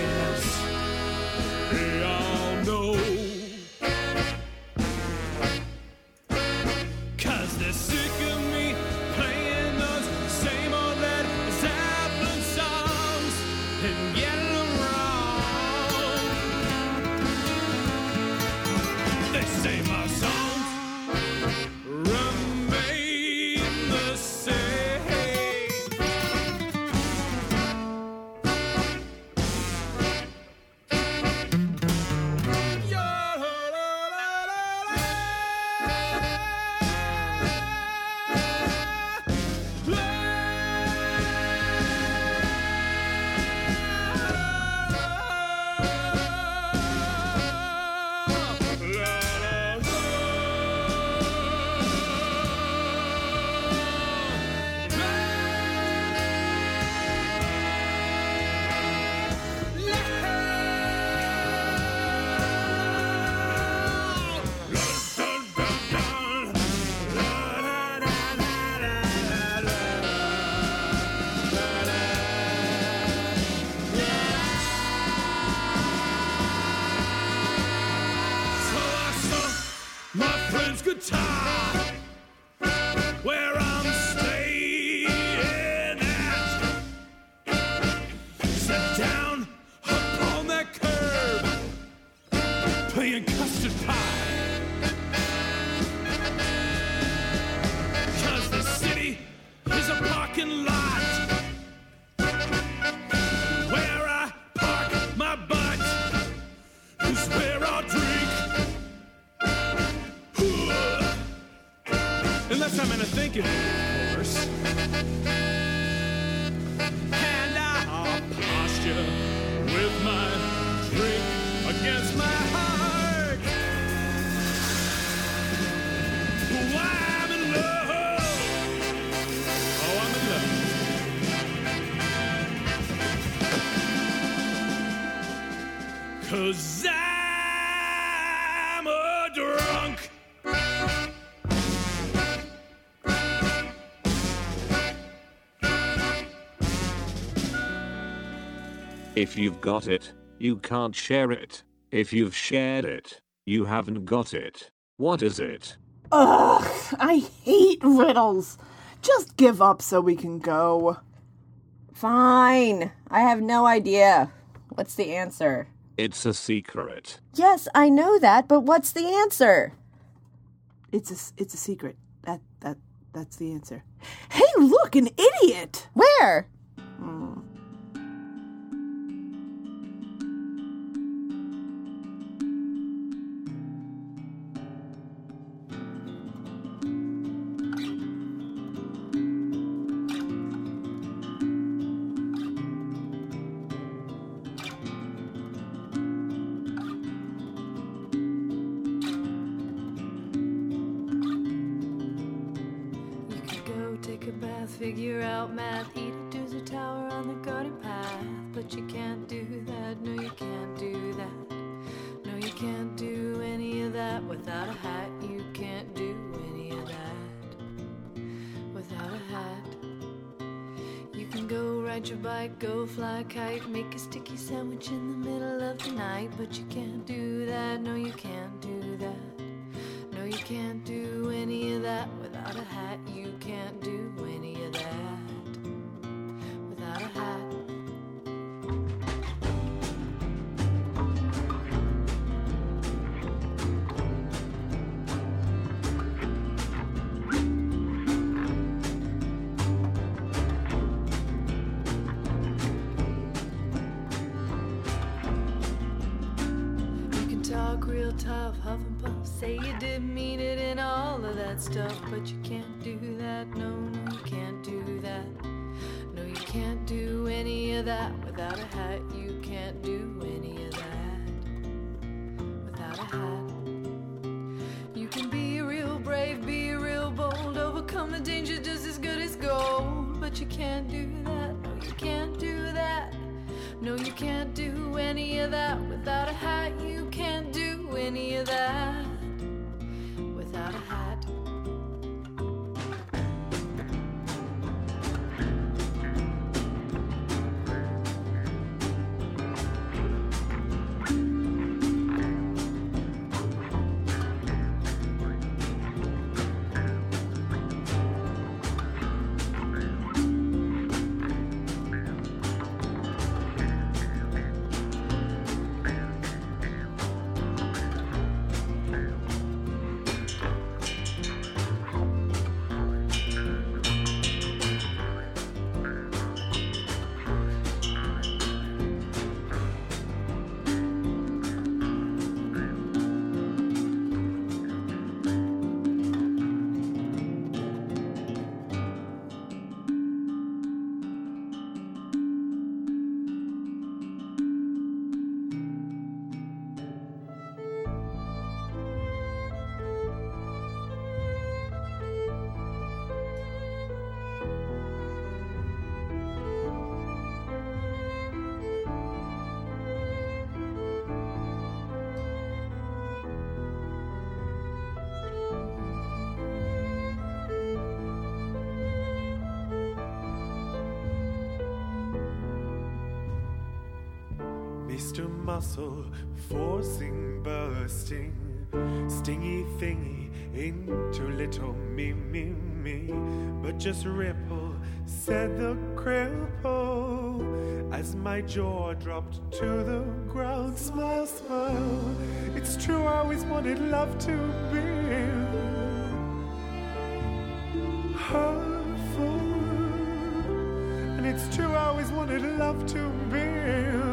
If you've got it, you can't share it. If you've shared it, you haven't got it. What is it? Ugh, I hate riddles. Just give up so we can go. Fine. I have no idea. What's the answer? It's a secret. Yes, I know that, but what's the answer? It's a it's a secret. That that that's the answer. Hey, look, an idiot. Where? You that stuff, but you can't do that. No, no, you can't do that. No, you can't do any of that without a hat. You can't do any of that without a hat. You can be real brave, be real bold, overcome the danger just as good as gold, but you can't do that. No, you can't do that. No, you can't do any of that without a hat. You can't do any of that Muscle, forcing, bursting, stingy thingy into little me, me, me. But just ripple, said the cripple, as my jaw dropped to the ground. Smile, smile. It's true, I always wanted love to be hurtful. And it's true, I always wanted love to be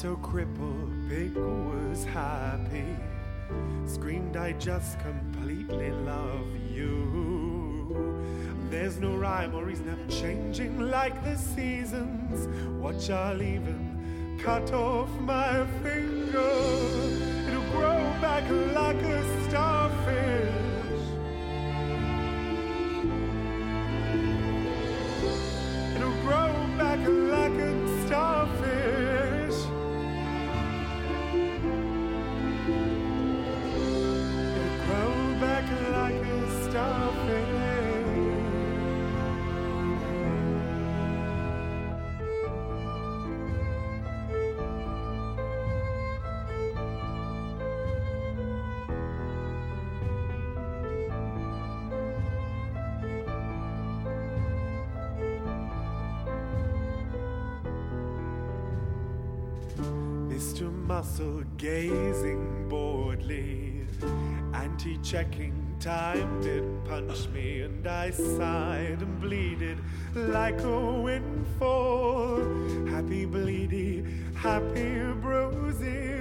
so crippled, Pig was happy. Screamed, I just completely love you. There's no rhyme or reason, I'm changing like the seasons. Watch, I'll even cut off my finger. It'll grow back like a starfish. Gazing boredly, anti checking time did punch me, and I sighed and bleeded like a windfall. Happy bleedy, happy bruising.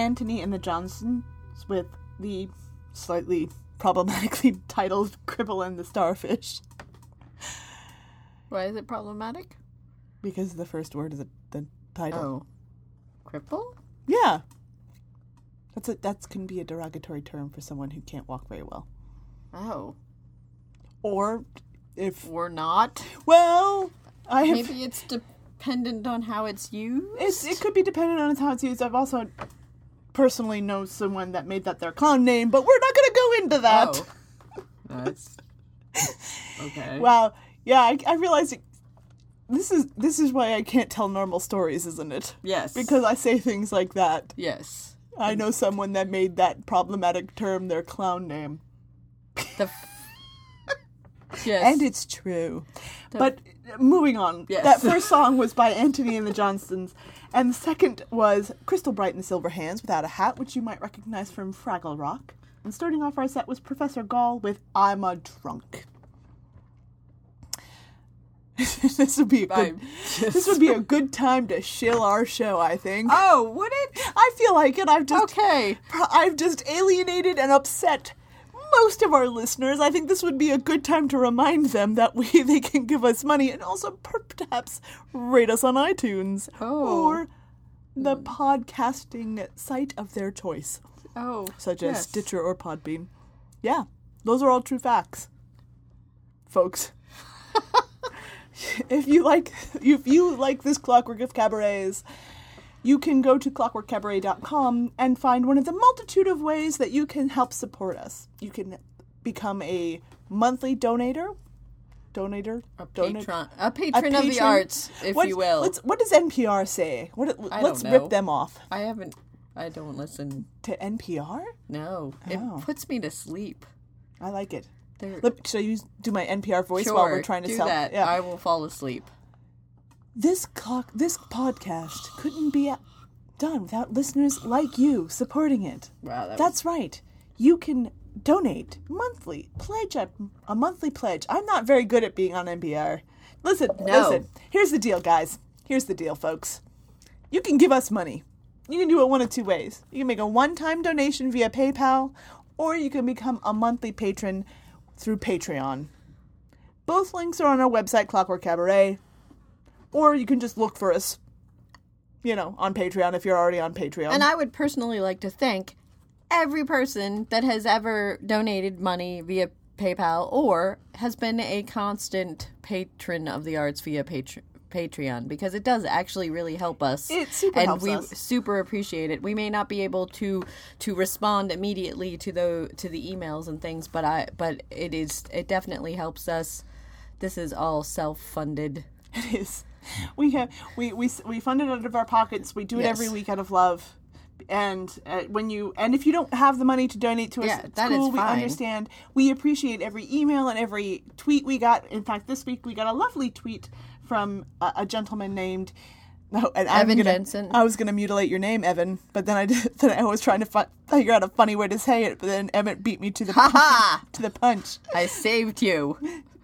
Antony and the Johnsons with the slightly problematically [LAUGHS] titled Cripple and the Starfish. Why is it problematic? Because the first word is a, the title. Oh. Cripple? Yeah. That's a that can be a derogatory term for someone who can't walk very well. Oh. Or if Or not? well, I have Maybe it's dependent on how it's used? It's, it could be dependent on how it's used. I've also personally know someone that made that their clown name, but we're not going to go into that. Oh. [LAUGHS] That's. Okay. Wow. Yeah, I, I realize it, this is this is why I can't tell normal stories, isn't it? Yes. Because I say things like that. Yes. I know someone that made that problematic term their clown name. The. F- [LAUGHS] yes. And it's true. But uh, moving on. Yes. That first song was by Antony and the Johnsons. And the second was Crystal Bright and the Silver Hands Without a Hat, which you might recognize from Fraggle Rock. And starting off our set was Professor Gall with I'm a Drunk. [LAUGHS] this would be a good I'm this would be a good time to shill our show, I think. Oh, would it? I feel like it. I've just Okay. I've just alienated and upset most of our listeners. I think this would be a good time to remind them that we [LAUGHS] they can give us money and also perhaps rate us on iTunes Oh. or the hmm. podcasting site of their choice, Oh, such as yes. Stitcher or Podbean. Yeah, those are all true facts, folks. [LAUGHS] if you like, if you like this Clockwork of Cabarets, you can go to clockworkcabaret.com and find one of the multitude of ways that you can help support us. You can become a monthly donator. Donator? A Donate- patron, a patron of the arts, if What- you will. Let's, what does NPR say? What, I let's rip them off. I haven't. I don't listen. To NPR? No, Oh. it puts me to sleep. I like it. They're- should I use, do my NPR voice sure, while we're trying to do sell? that. Yeah. I will fall asleep. This clock, this podcast couldn't be done without listeners like you supporting it. Wow, that That's right. You can donate monthly, pledge a, a monthly pledge. I'm not very good at being on NPR. Listen, No. listen. Here's the deal, guys. Here's the deal, folks. You can give us money. You can do it one of two ways. You can make a one-time donation via PayPal, or you can become a monthly patron through Patreon. Both links are on our website, Clockwork Cabaret, or you can just look for us, you know, on Patreon if you're already on Patreon. And I would personally like to thank every person that has ever donated money via PayPal or has been a constant patron of the arts via Patr- Patreon because it does actually really help us. It super and helps we us. super appreciate it. We may not be able to to respond immediately to the to the emails and things, but I but it is it definitely helps us. This is all self-funded. It is. We [LAUGHS] have we we we fund it out of our pockets. We do it Yes. every week out of love. And uh, when you and if you don't have the money to donate to us, Yeah, that cool. We understand. We appreciate every email and every tweet we got. In fact, this week we got a lovely tweet from a, a gentleman named. No, [LAUGHS] and Evan gonna, Jensen. I was going to mutilate your name, Evan, but then I did, [LAUGHS] then I was trying to fu- figure out a funny way to say it, but then Emmett beat me to the ha! to the punch. I saved you.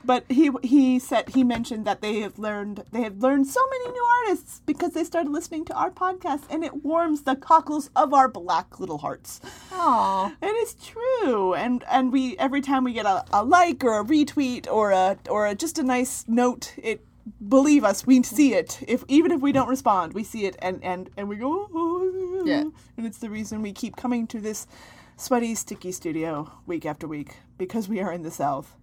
But he he said he mentioned that they have learned they have learned so many new artists because they started listening to our podcast and it warms the cockles of our black little hearts. Aww. It is true, and and we every time we get a, a like or a retweet or a or a, just a nice note, it believe us we see it. If even if we don't respond, we see it and and and we go. "Oh." Yeah. and it's the reason we keep coming to this sweaty, sticky studio week after week because we are in the south.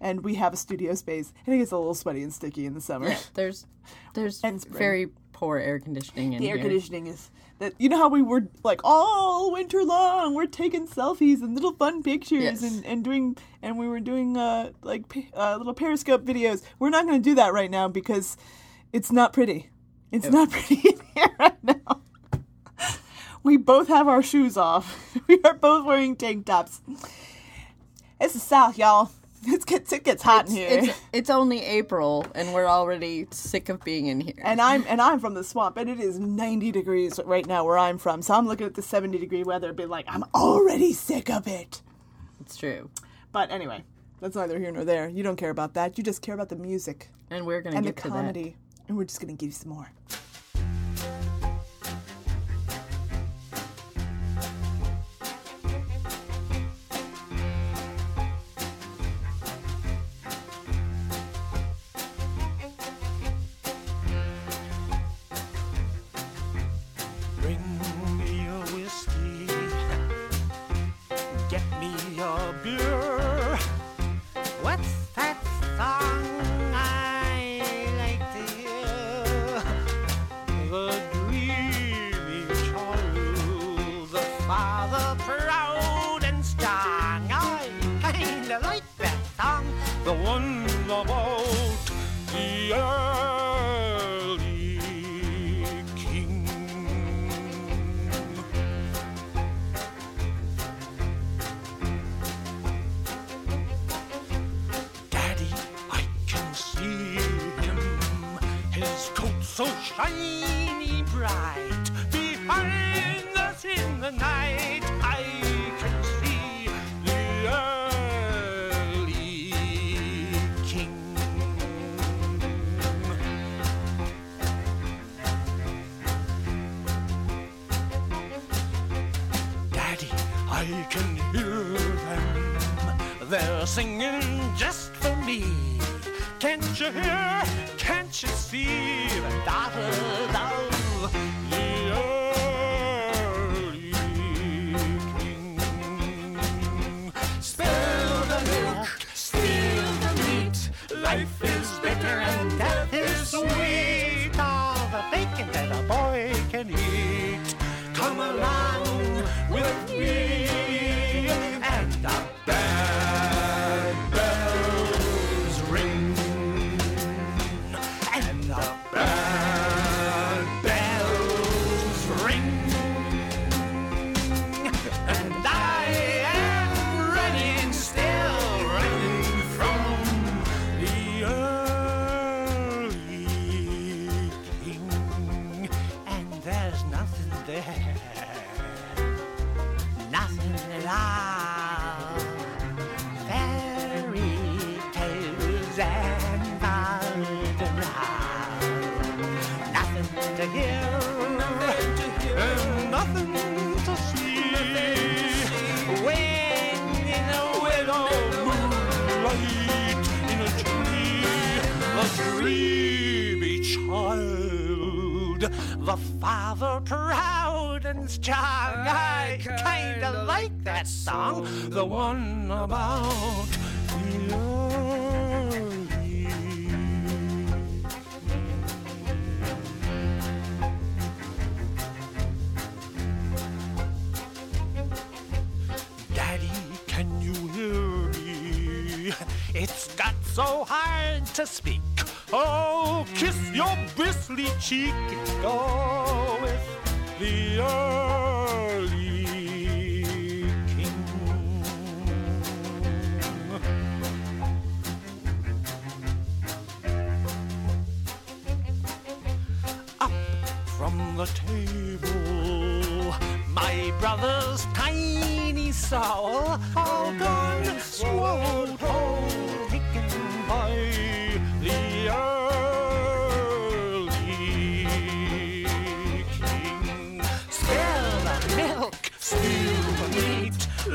And we have a studio space. I think it's a little sweaty and sticky in the summer. Yeah, there's there's [LAUGHS] And very poor air conditioning in the air here. conditioning is that you know how we were like all winter long we're taking selfies and little fun pictures Yes. and, and doing and we were doing uh like uh, little periscope videos we're not going to do that right now because it's not pretty it's not [LAUGHS] pretty in here right now we both have our shoes off [LAUGHS] we are both wearing tank tops it's the south y'all [LAUGHS] it gets it gets hot in here It's it's only April and we're already sick of being in here. and I'm and I'm from the swamp, and it is 90 degrees right now where I'm from. So I'm looking at the 70 degree weather, and be like, I'm already sick of it. It's true. But anyway, that's neither here nor there. You don't care about that. You just care about the music And we're gonna and the comedy, and we're just gonna give you some more. They're singing just for me. Can't you hear? Can't you see the daughters of strong. I kinda like that song, the one about early Daddy, can you hear me? It's got so hard to speak. Oh, kiss your bristly cheek with the early king. Up from the table, my brother's tiny soul, all gone, swallowed whole,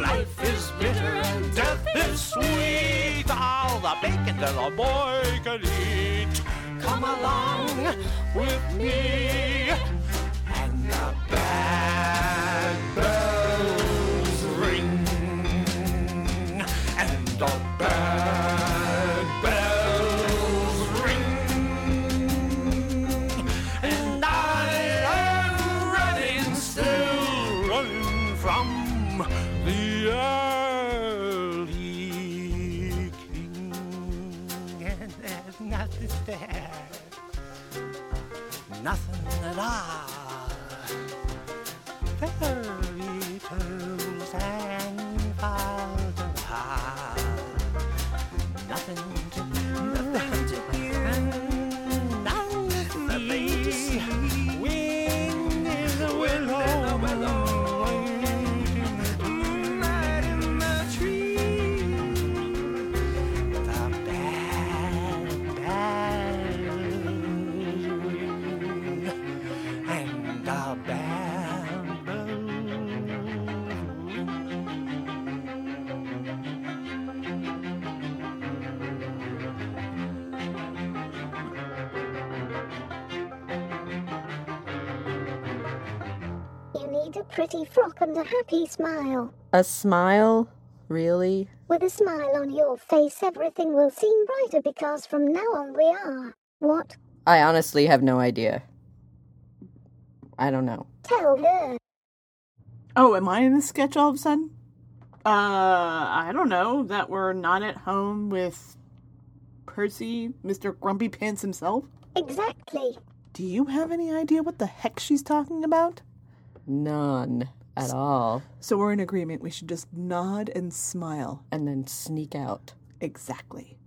Life is bitter and death is sweet. All the bacon that a boy can eat. Come along with me. And the bad bells ring. And the bad from the early king. And there's nothing there. Nothing at all. Pretty frock and a happy smile. A smile? Really? With a smile on your face, everything will seem brighter because from now on we are. What? I honestly have no idea. I don't know. Tell her. Oh, am I in the sketch all of a sudden? Uh, I don't know. That we're not at home with Percy, Mr. Grumpy Pants himself? Exactly. Do you have any idea what the heck she's talking about? None at all. So we're in agreement. We should just nod and smile. And then sneak out. Exactly.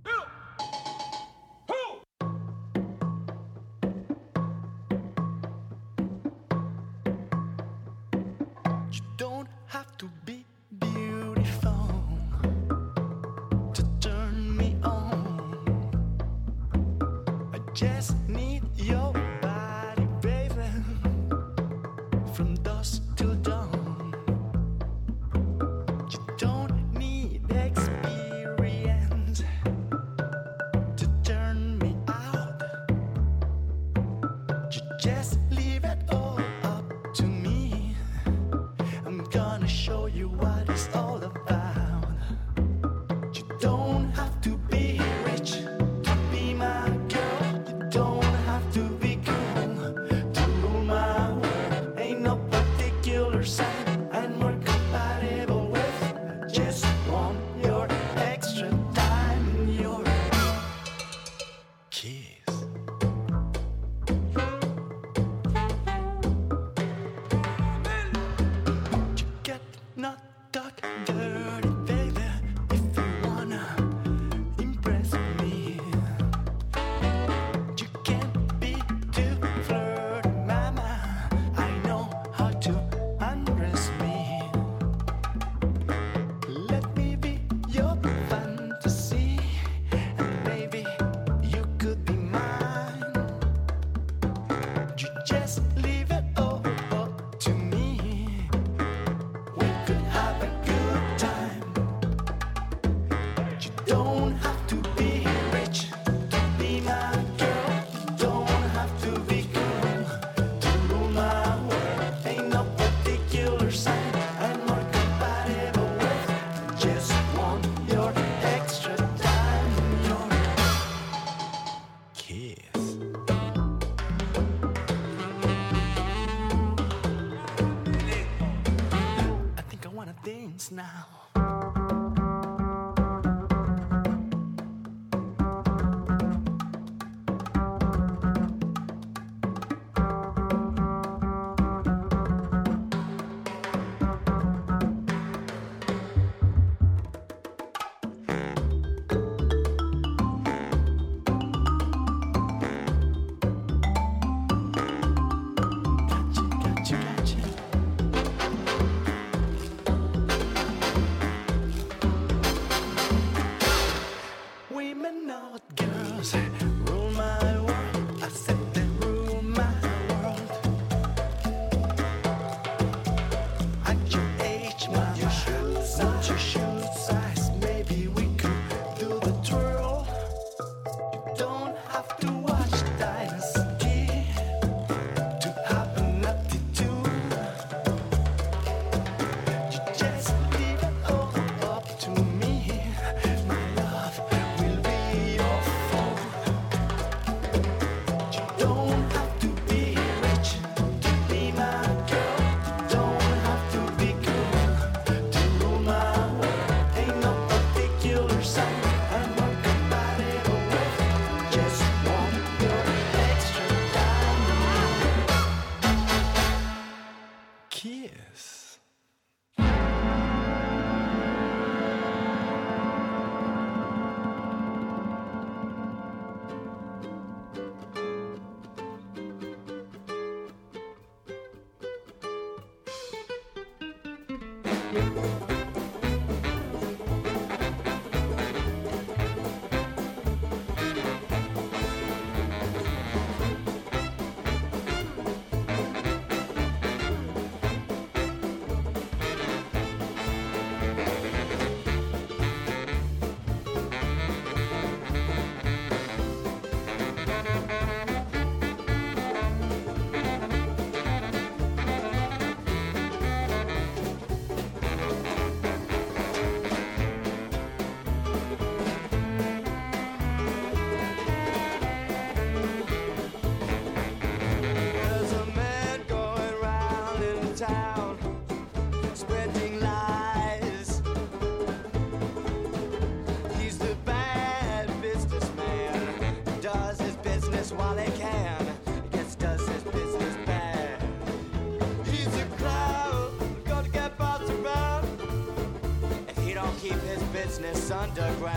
Doug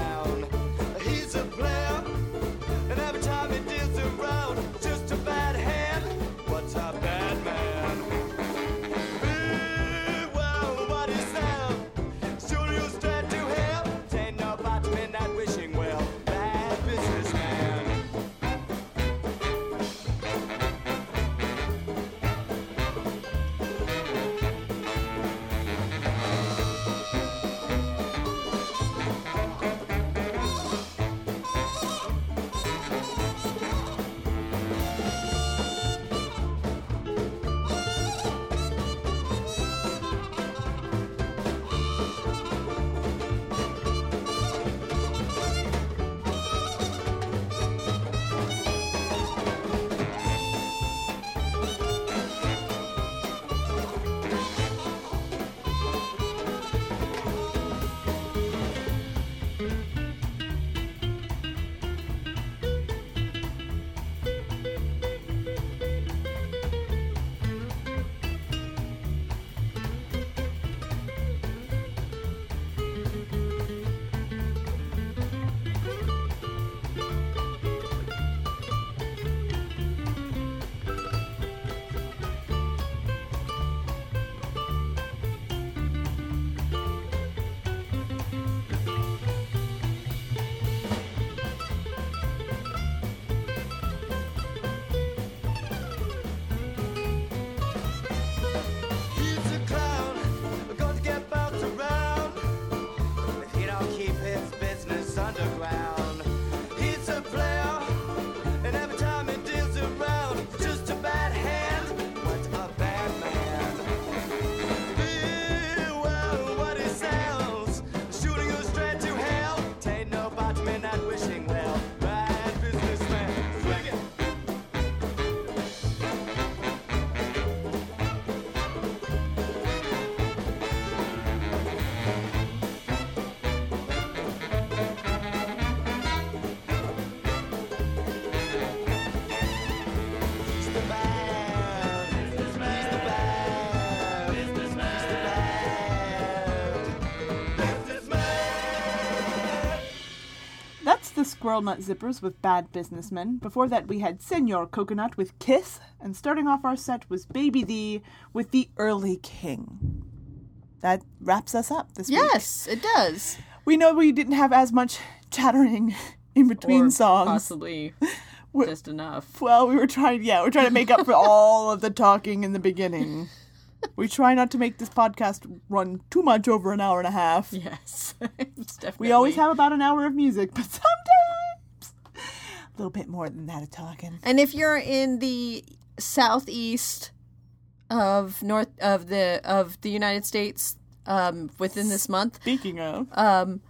Squirrel Nut Zippers with Bad Businessmen. Before that, we had Senor Coconut with Kiss. And starting off our set was Baby Dee with The Early King. That wraps us up this week. Yes, it does. We know we didn't have as much chattering [LAUGHS] in between Or songs. Possibly [LAUGHS] We're- just enough. Well, we were trying, yeah, we're trying to make up for [LAUGHS] all of the talking in the beginning. We try not to make this podcast run too much over an hour and a half. Yes. [LAUGHS] We always have about an hour of music, but [LAUGHS] sometimes a little bit more than that of talking. And if you're in the southeast of north of the of the United States um, within this month, Speaking of, um,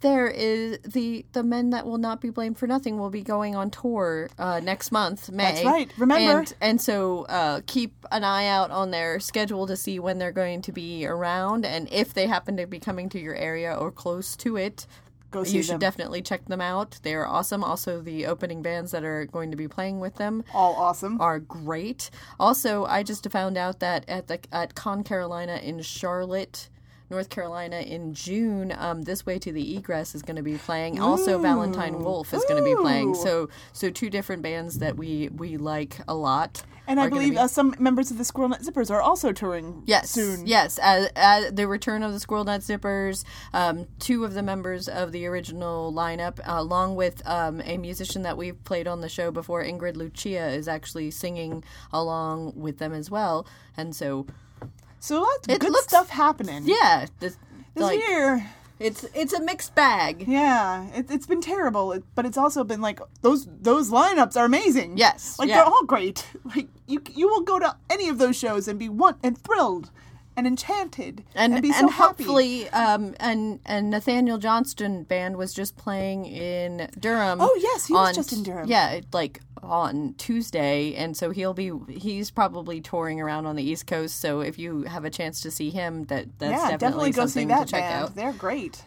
there is the the men that will not be blamed for nothing will be going on tour uh, next month, May. That's right. Remember. and, and so uh, keep an eye out on their schedule to see when they're going to be around, and if they happen to be coming to your area or close to it. Go see you should them. definitely check them out. They are awesome. Also, the opening bands that are going to be playing with them all awesome. are great. Also, I just found out that at the at Con Carolina in Charlotte, North Carolina in June, um, this way to the egress is going to be playing. Also, Valentine Wolfe is going to be playing. So, so two different bands that we we like a lot. And I believe be- uh, some members of the Squirrel Nut Zippers are also touring Yes, soon. yes. As, as the return of the Squirrel Nut Zippers, um, two of the members of the original lineup, uh, along with um, a musician that we've played on the show before, Ingrid Lucia, is actually singing along with them as well. And so, So lots It good looks- stuff happening. yeah, this, This like, year. it's it's a mixed bag. Yeah, it, it's been terrible, it, but it's also been like those those lineups are amazing. Yes, like yeah. they're all great. [LAUGHS] Like you you will go to any of those shows and be one and thrilled and enchanted and and, be so and happy. hopefully um and and Nathaniel Johnstone band was just playing in Durham. Oh, yes, he was just in Durham. Yeah, like on Tuesday, and so he'll be he's probably touring around on the East Coast. So if you have a chance to see him, that that's yeah, definitely, go see something that to check band. out. They're great.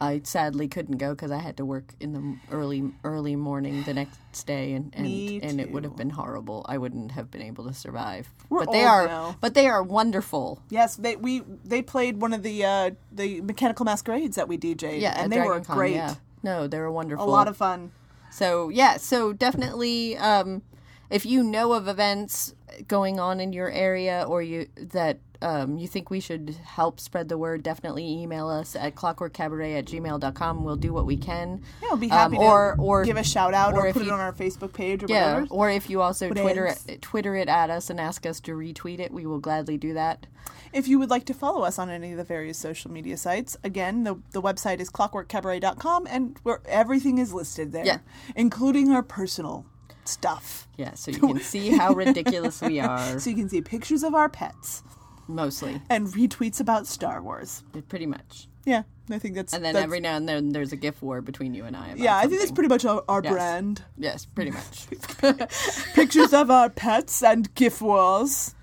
I sadly couldn't go because I had to work in the early early morning the next day, and [SIGHS] and, and it would have been horrible. I wouldn't have been able to survive. We're but they are now. but they are wonderful. Yes, they we they played one of the uh the mechanical masquerades that we DJ'd. Yeah, and they were Con, great. Yeah. No, they were A wonderful. A lot of fun. So yeah, so definitely, um, if you know of events going on in your area or you that um, you think we should help spread the word, definitely email us at clockworkcabaret at gmail.com. We'll do what we can. Yeah, we'll be Um, happy to or or give a shout out or, or put you- it on our Facebook page or yeah, whatever. or if you also Twitter Twitter it at us and ask us to retweet it, we will gladly do that. If you would like to follow us on any of the various social media sites, again, the, the website is clockworkcabaret.com and where everything is listed there, Yeah. including our personal stuff. Yeah, so you can see how ridiculous we [LAUGHS] are. So you can see pictures of our pets Mostly, and retweets about Star Wars. pretty much. Yeah, I think that's And then that's- every now and then there's a GIF war between you and I. About yeah, I think that's pretty much our, our Yes. brand. Yes, pretty much. [LAUGHS] [LAUGHS] Pictures of our pets and GIF wars.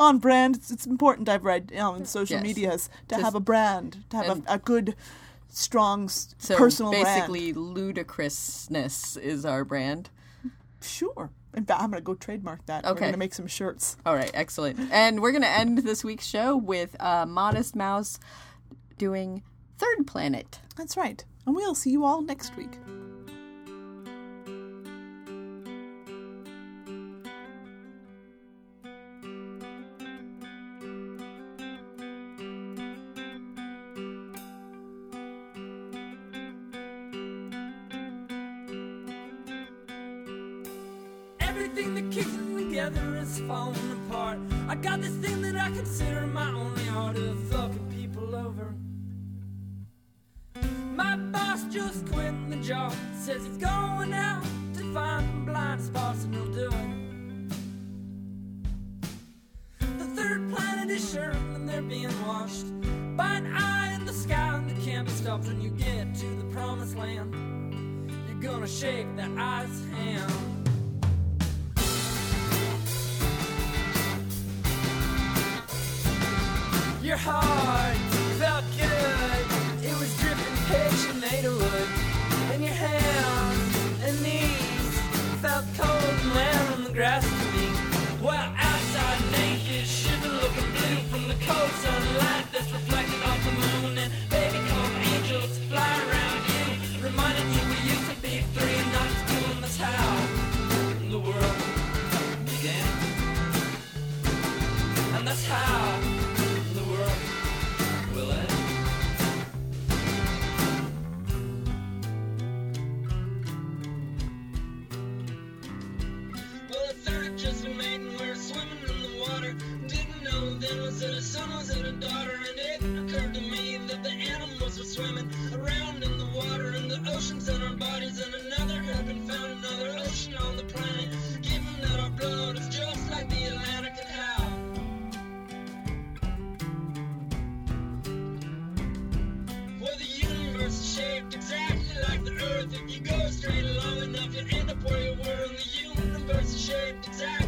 On brand, it's, it's important. I've read you know, in social Yes. medias to Just- have a brand, to have a, a good, strong, So personal brand. basically, ludicrousness is our brand. Sure. In fact, I'm going to go trademark that. We're going to make some shirts. All right, excellent. And we're going to end this week's show with uh, Modest Mouse doing Third Planet. That's right. And we'll see you all next week. You go straight long enough, you end up where you were in the universe shaped exactly.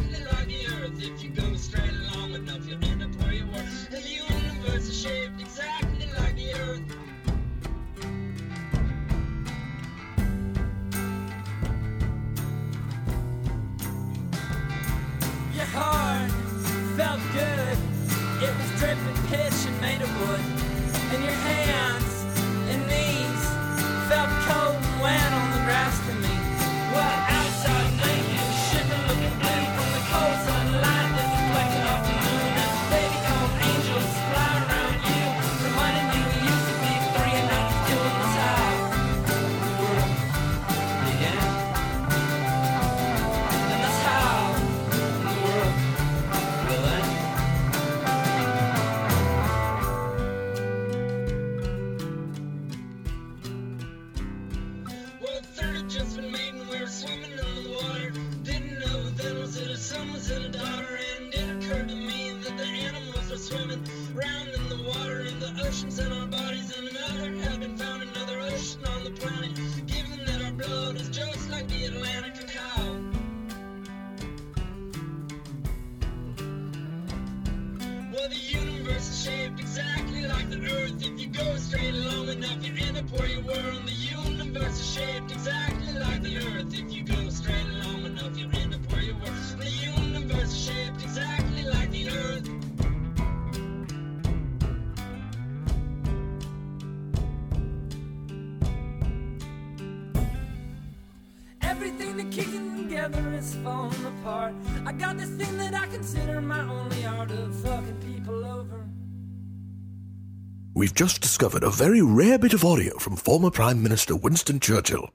discovered a very rare bit of audio from former Prime Minister Winston Churchill.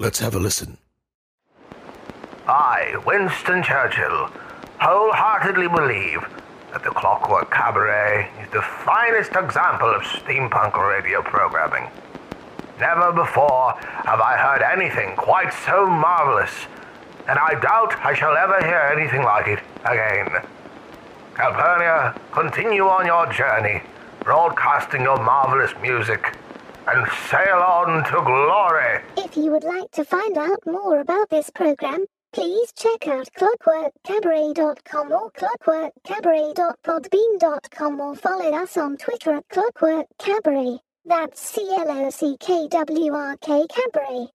Let's have a listen. I, Winston Churchill, wholeheartedly believe that the Clockwork Cabaret is the finest example of steampunk radio programming. Never before have I heard anything quite so marvelous, and I doubt I shall ever hear anything like it again. Calpurnia, continue on your journey broadcasting your marvelous music, and sail on to glory. If you would like to find out more about this program, please check out clockworkcabaret.com or clockworkcabaret.podbean.com or follow us on Twitter at clockworkcabaret. That's C L O C K W R K Cabaret.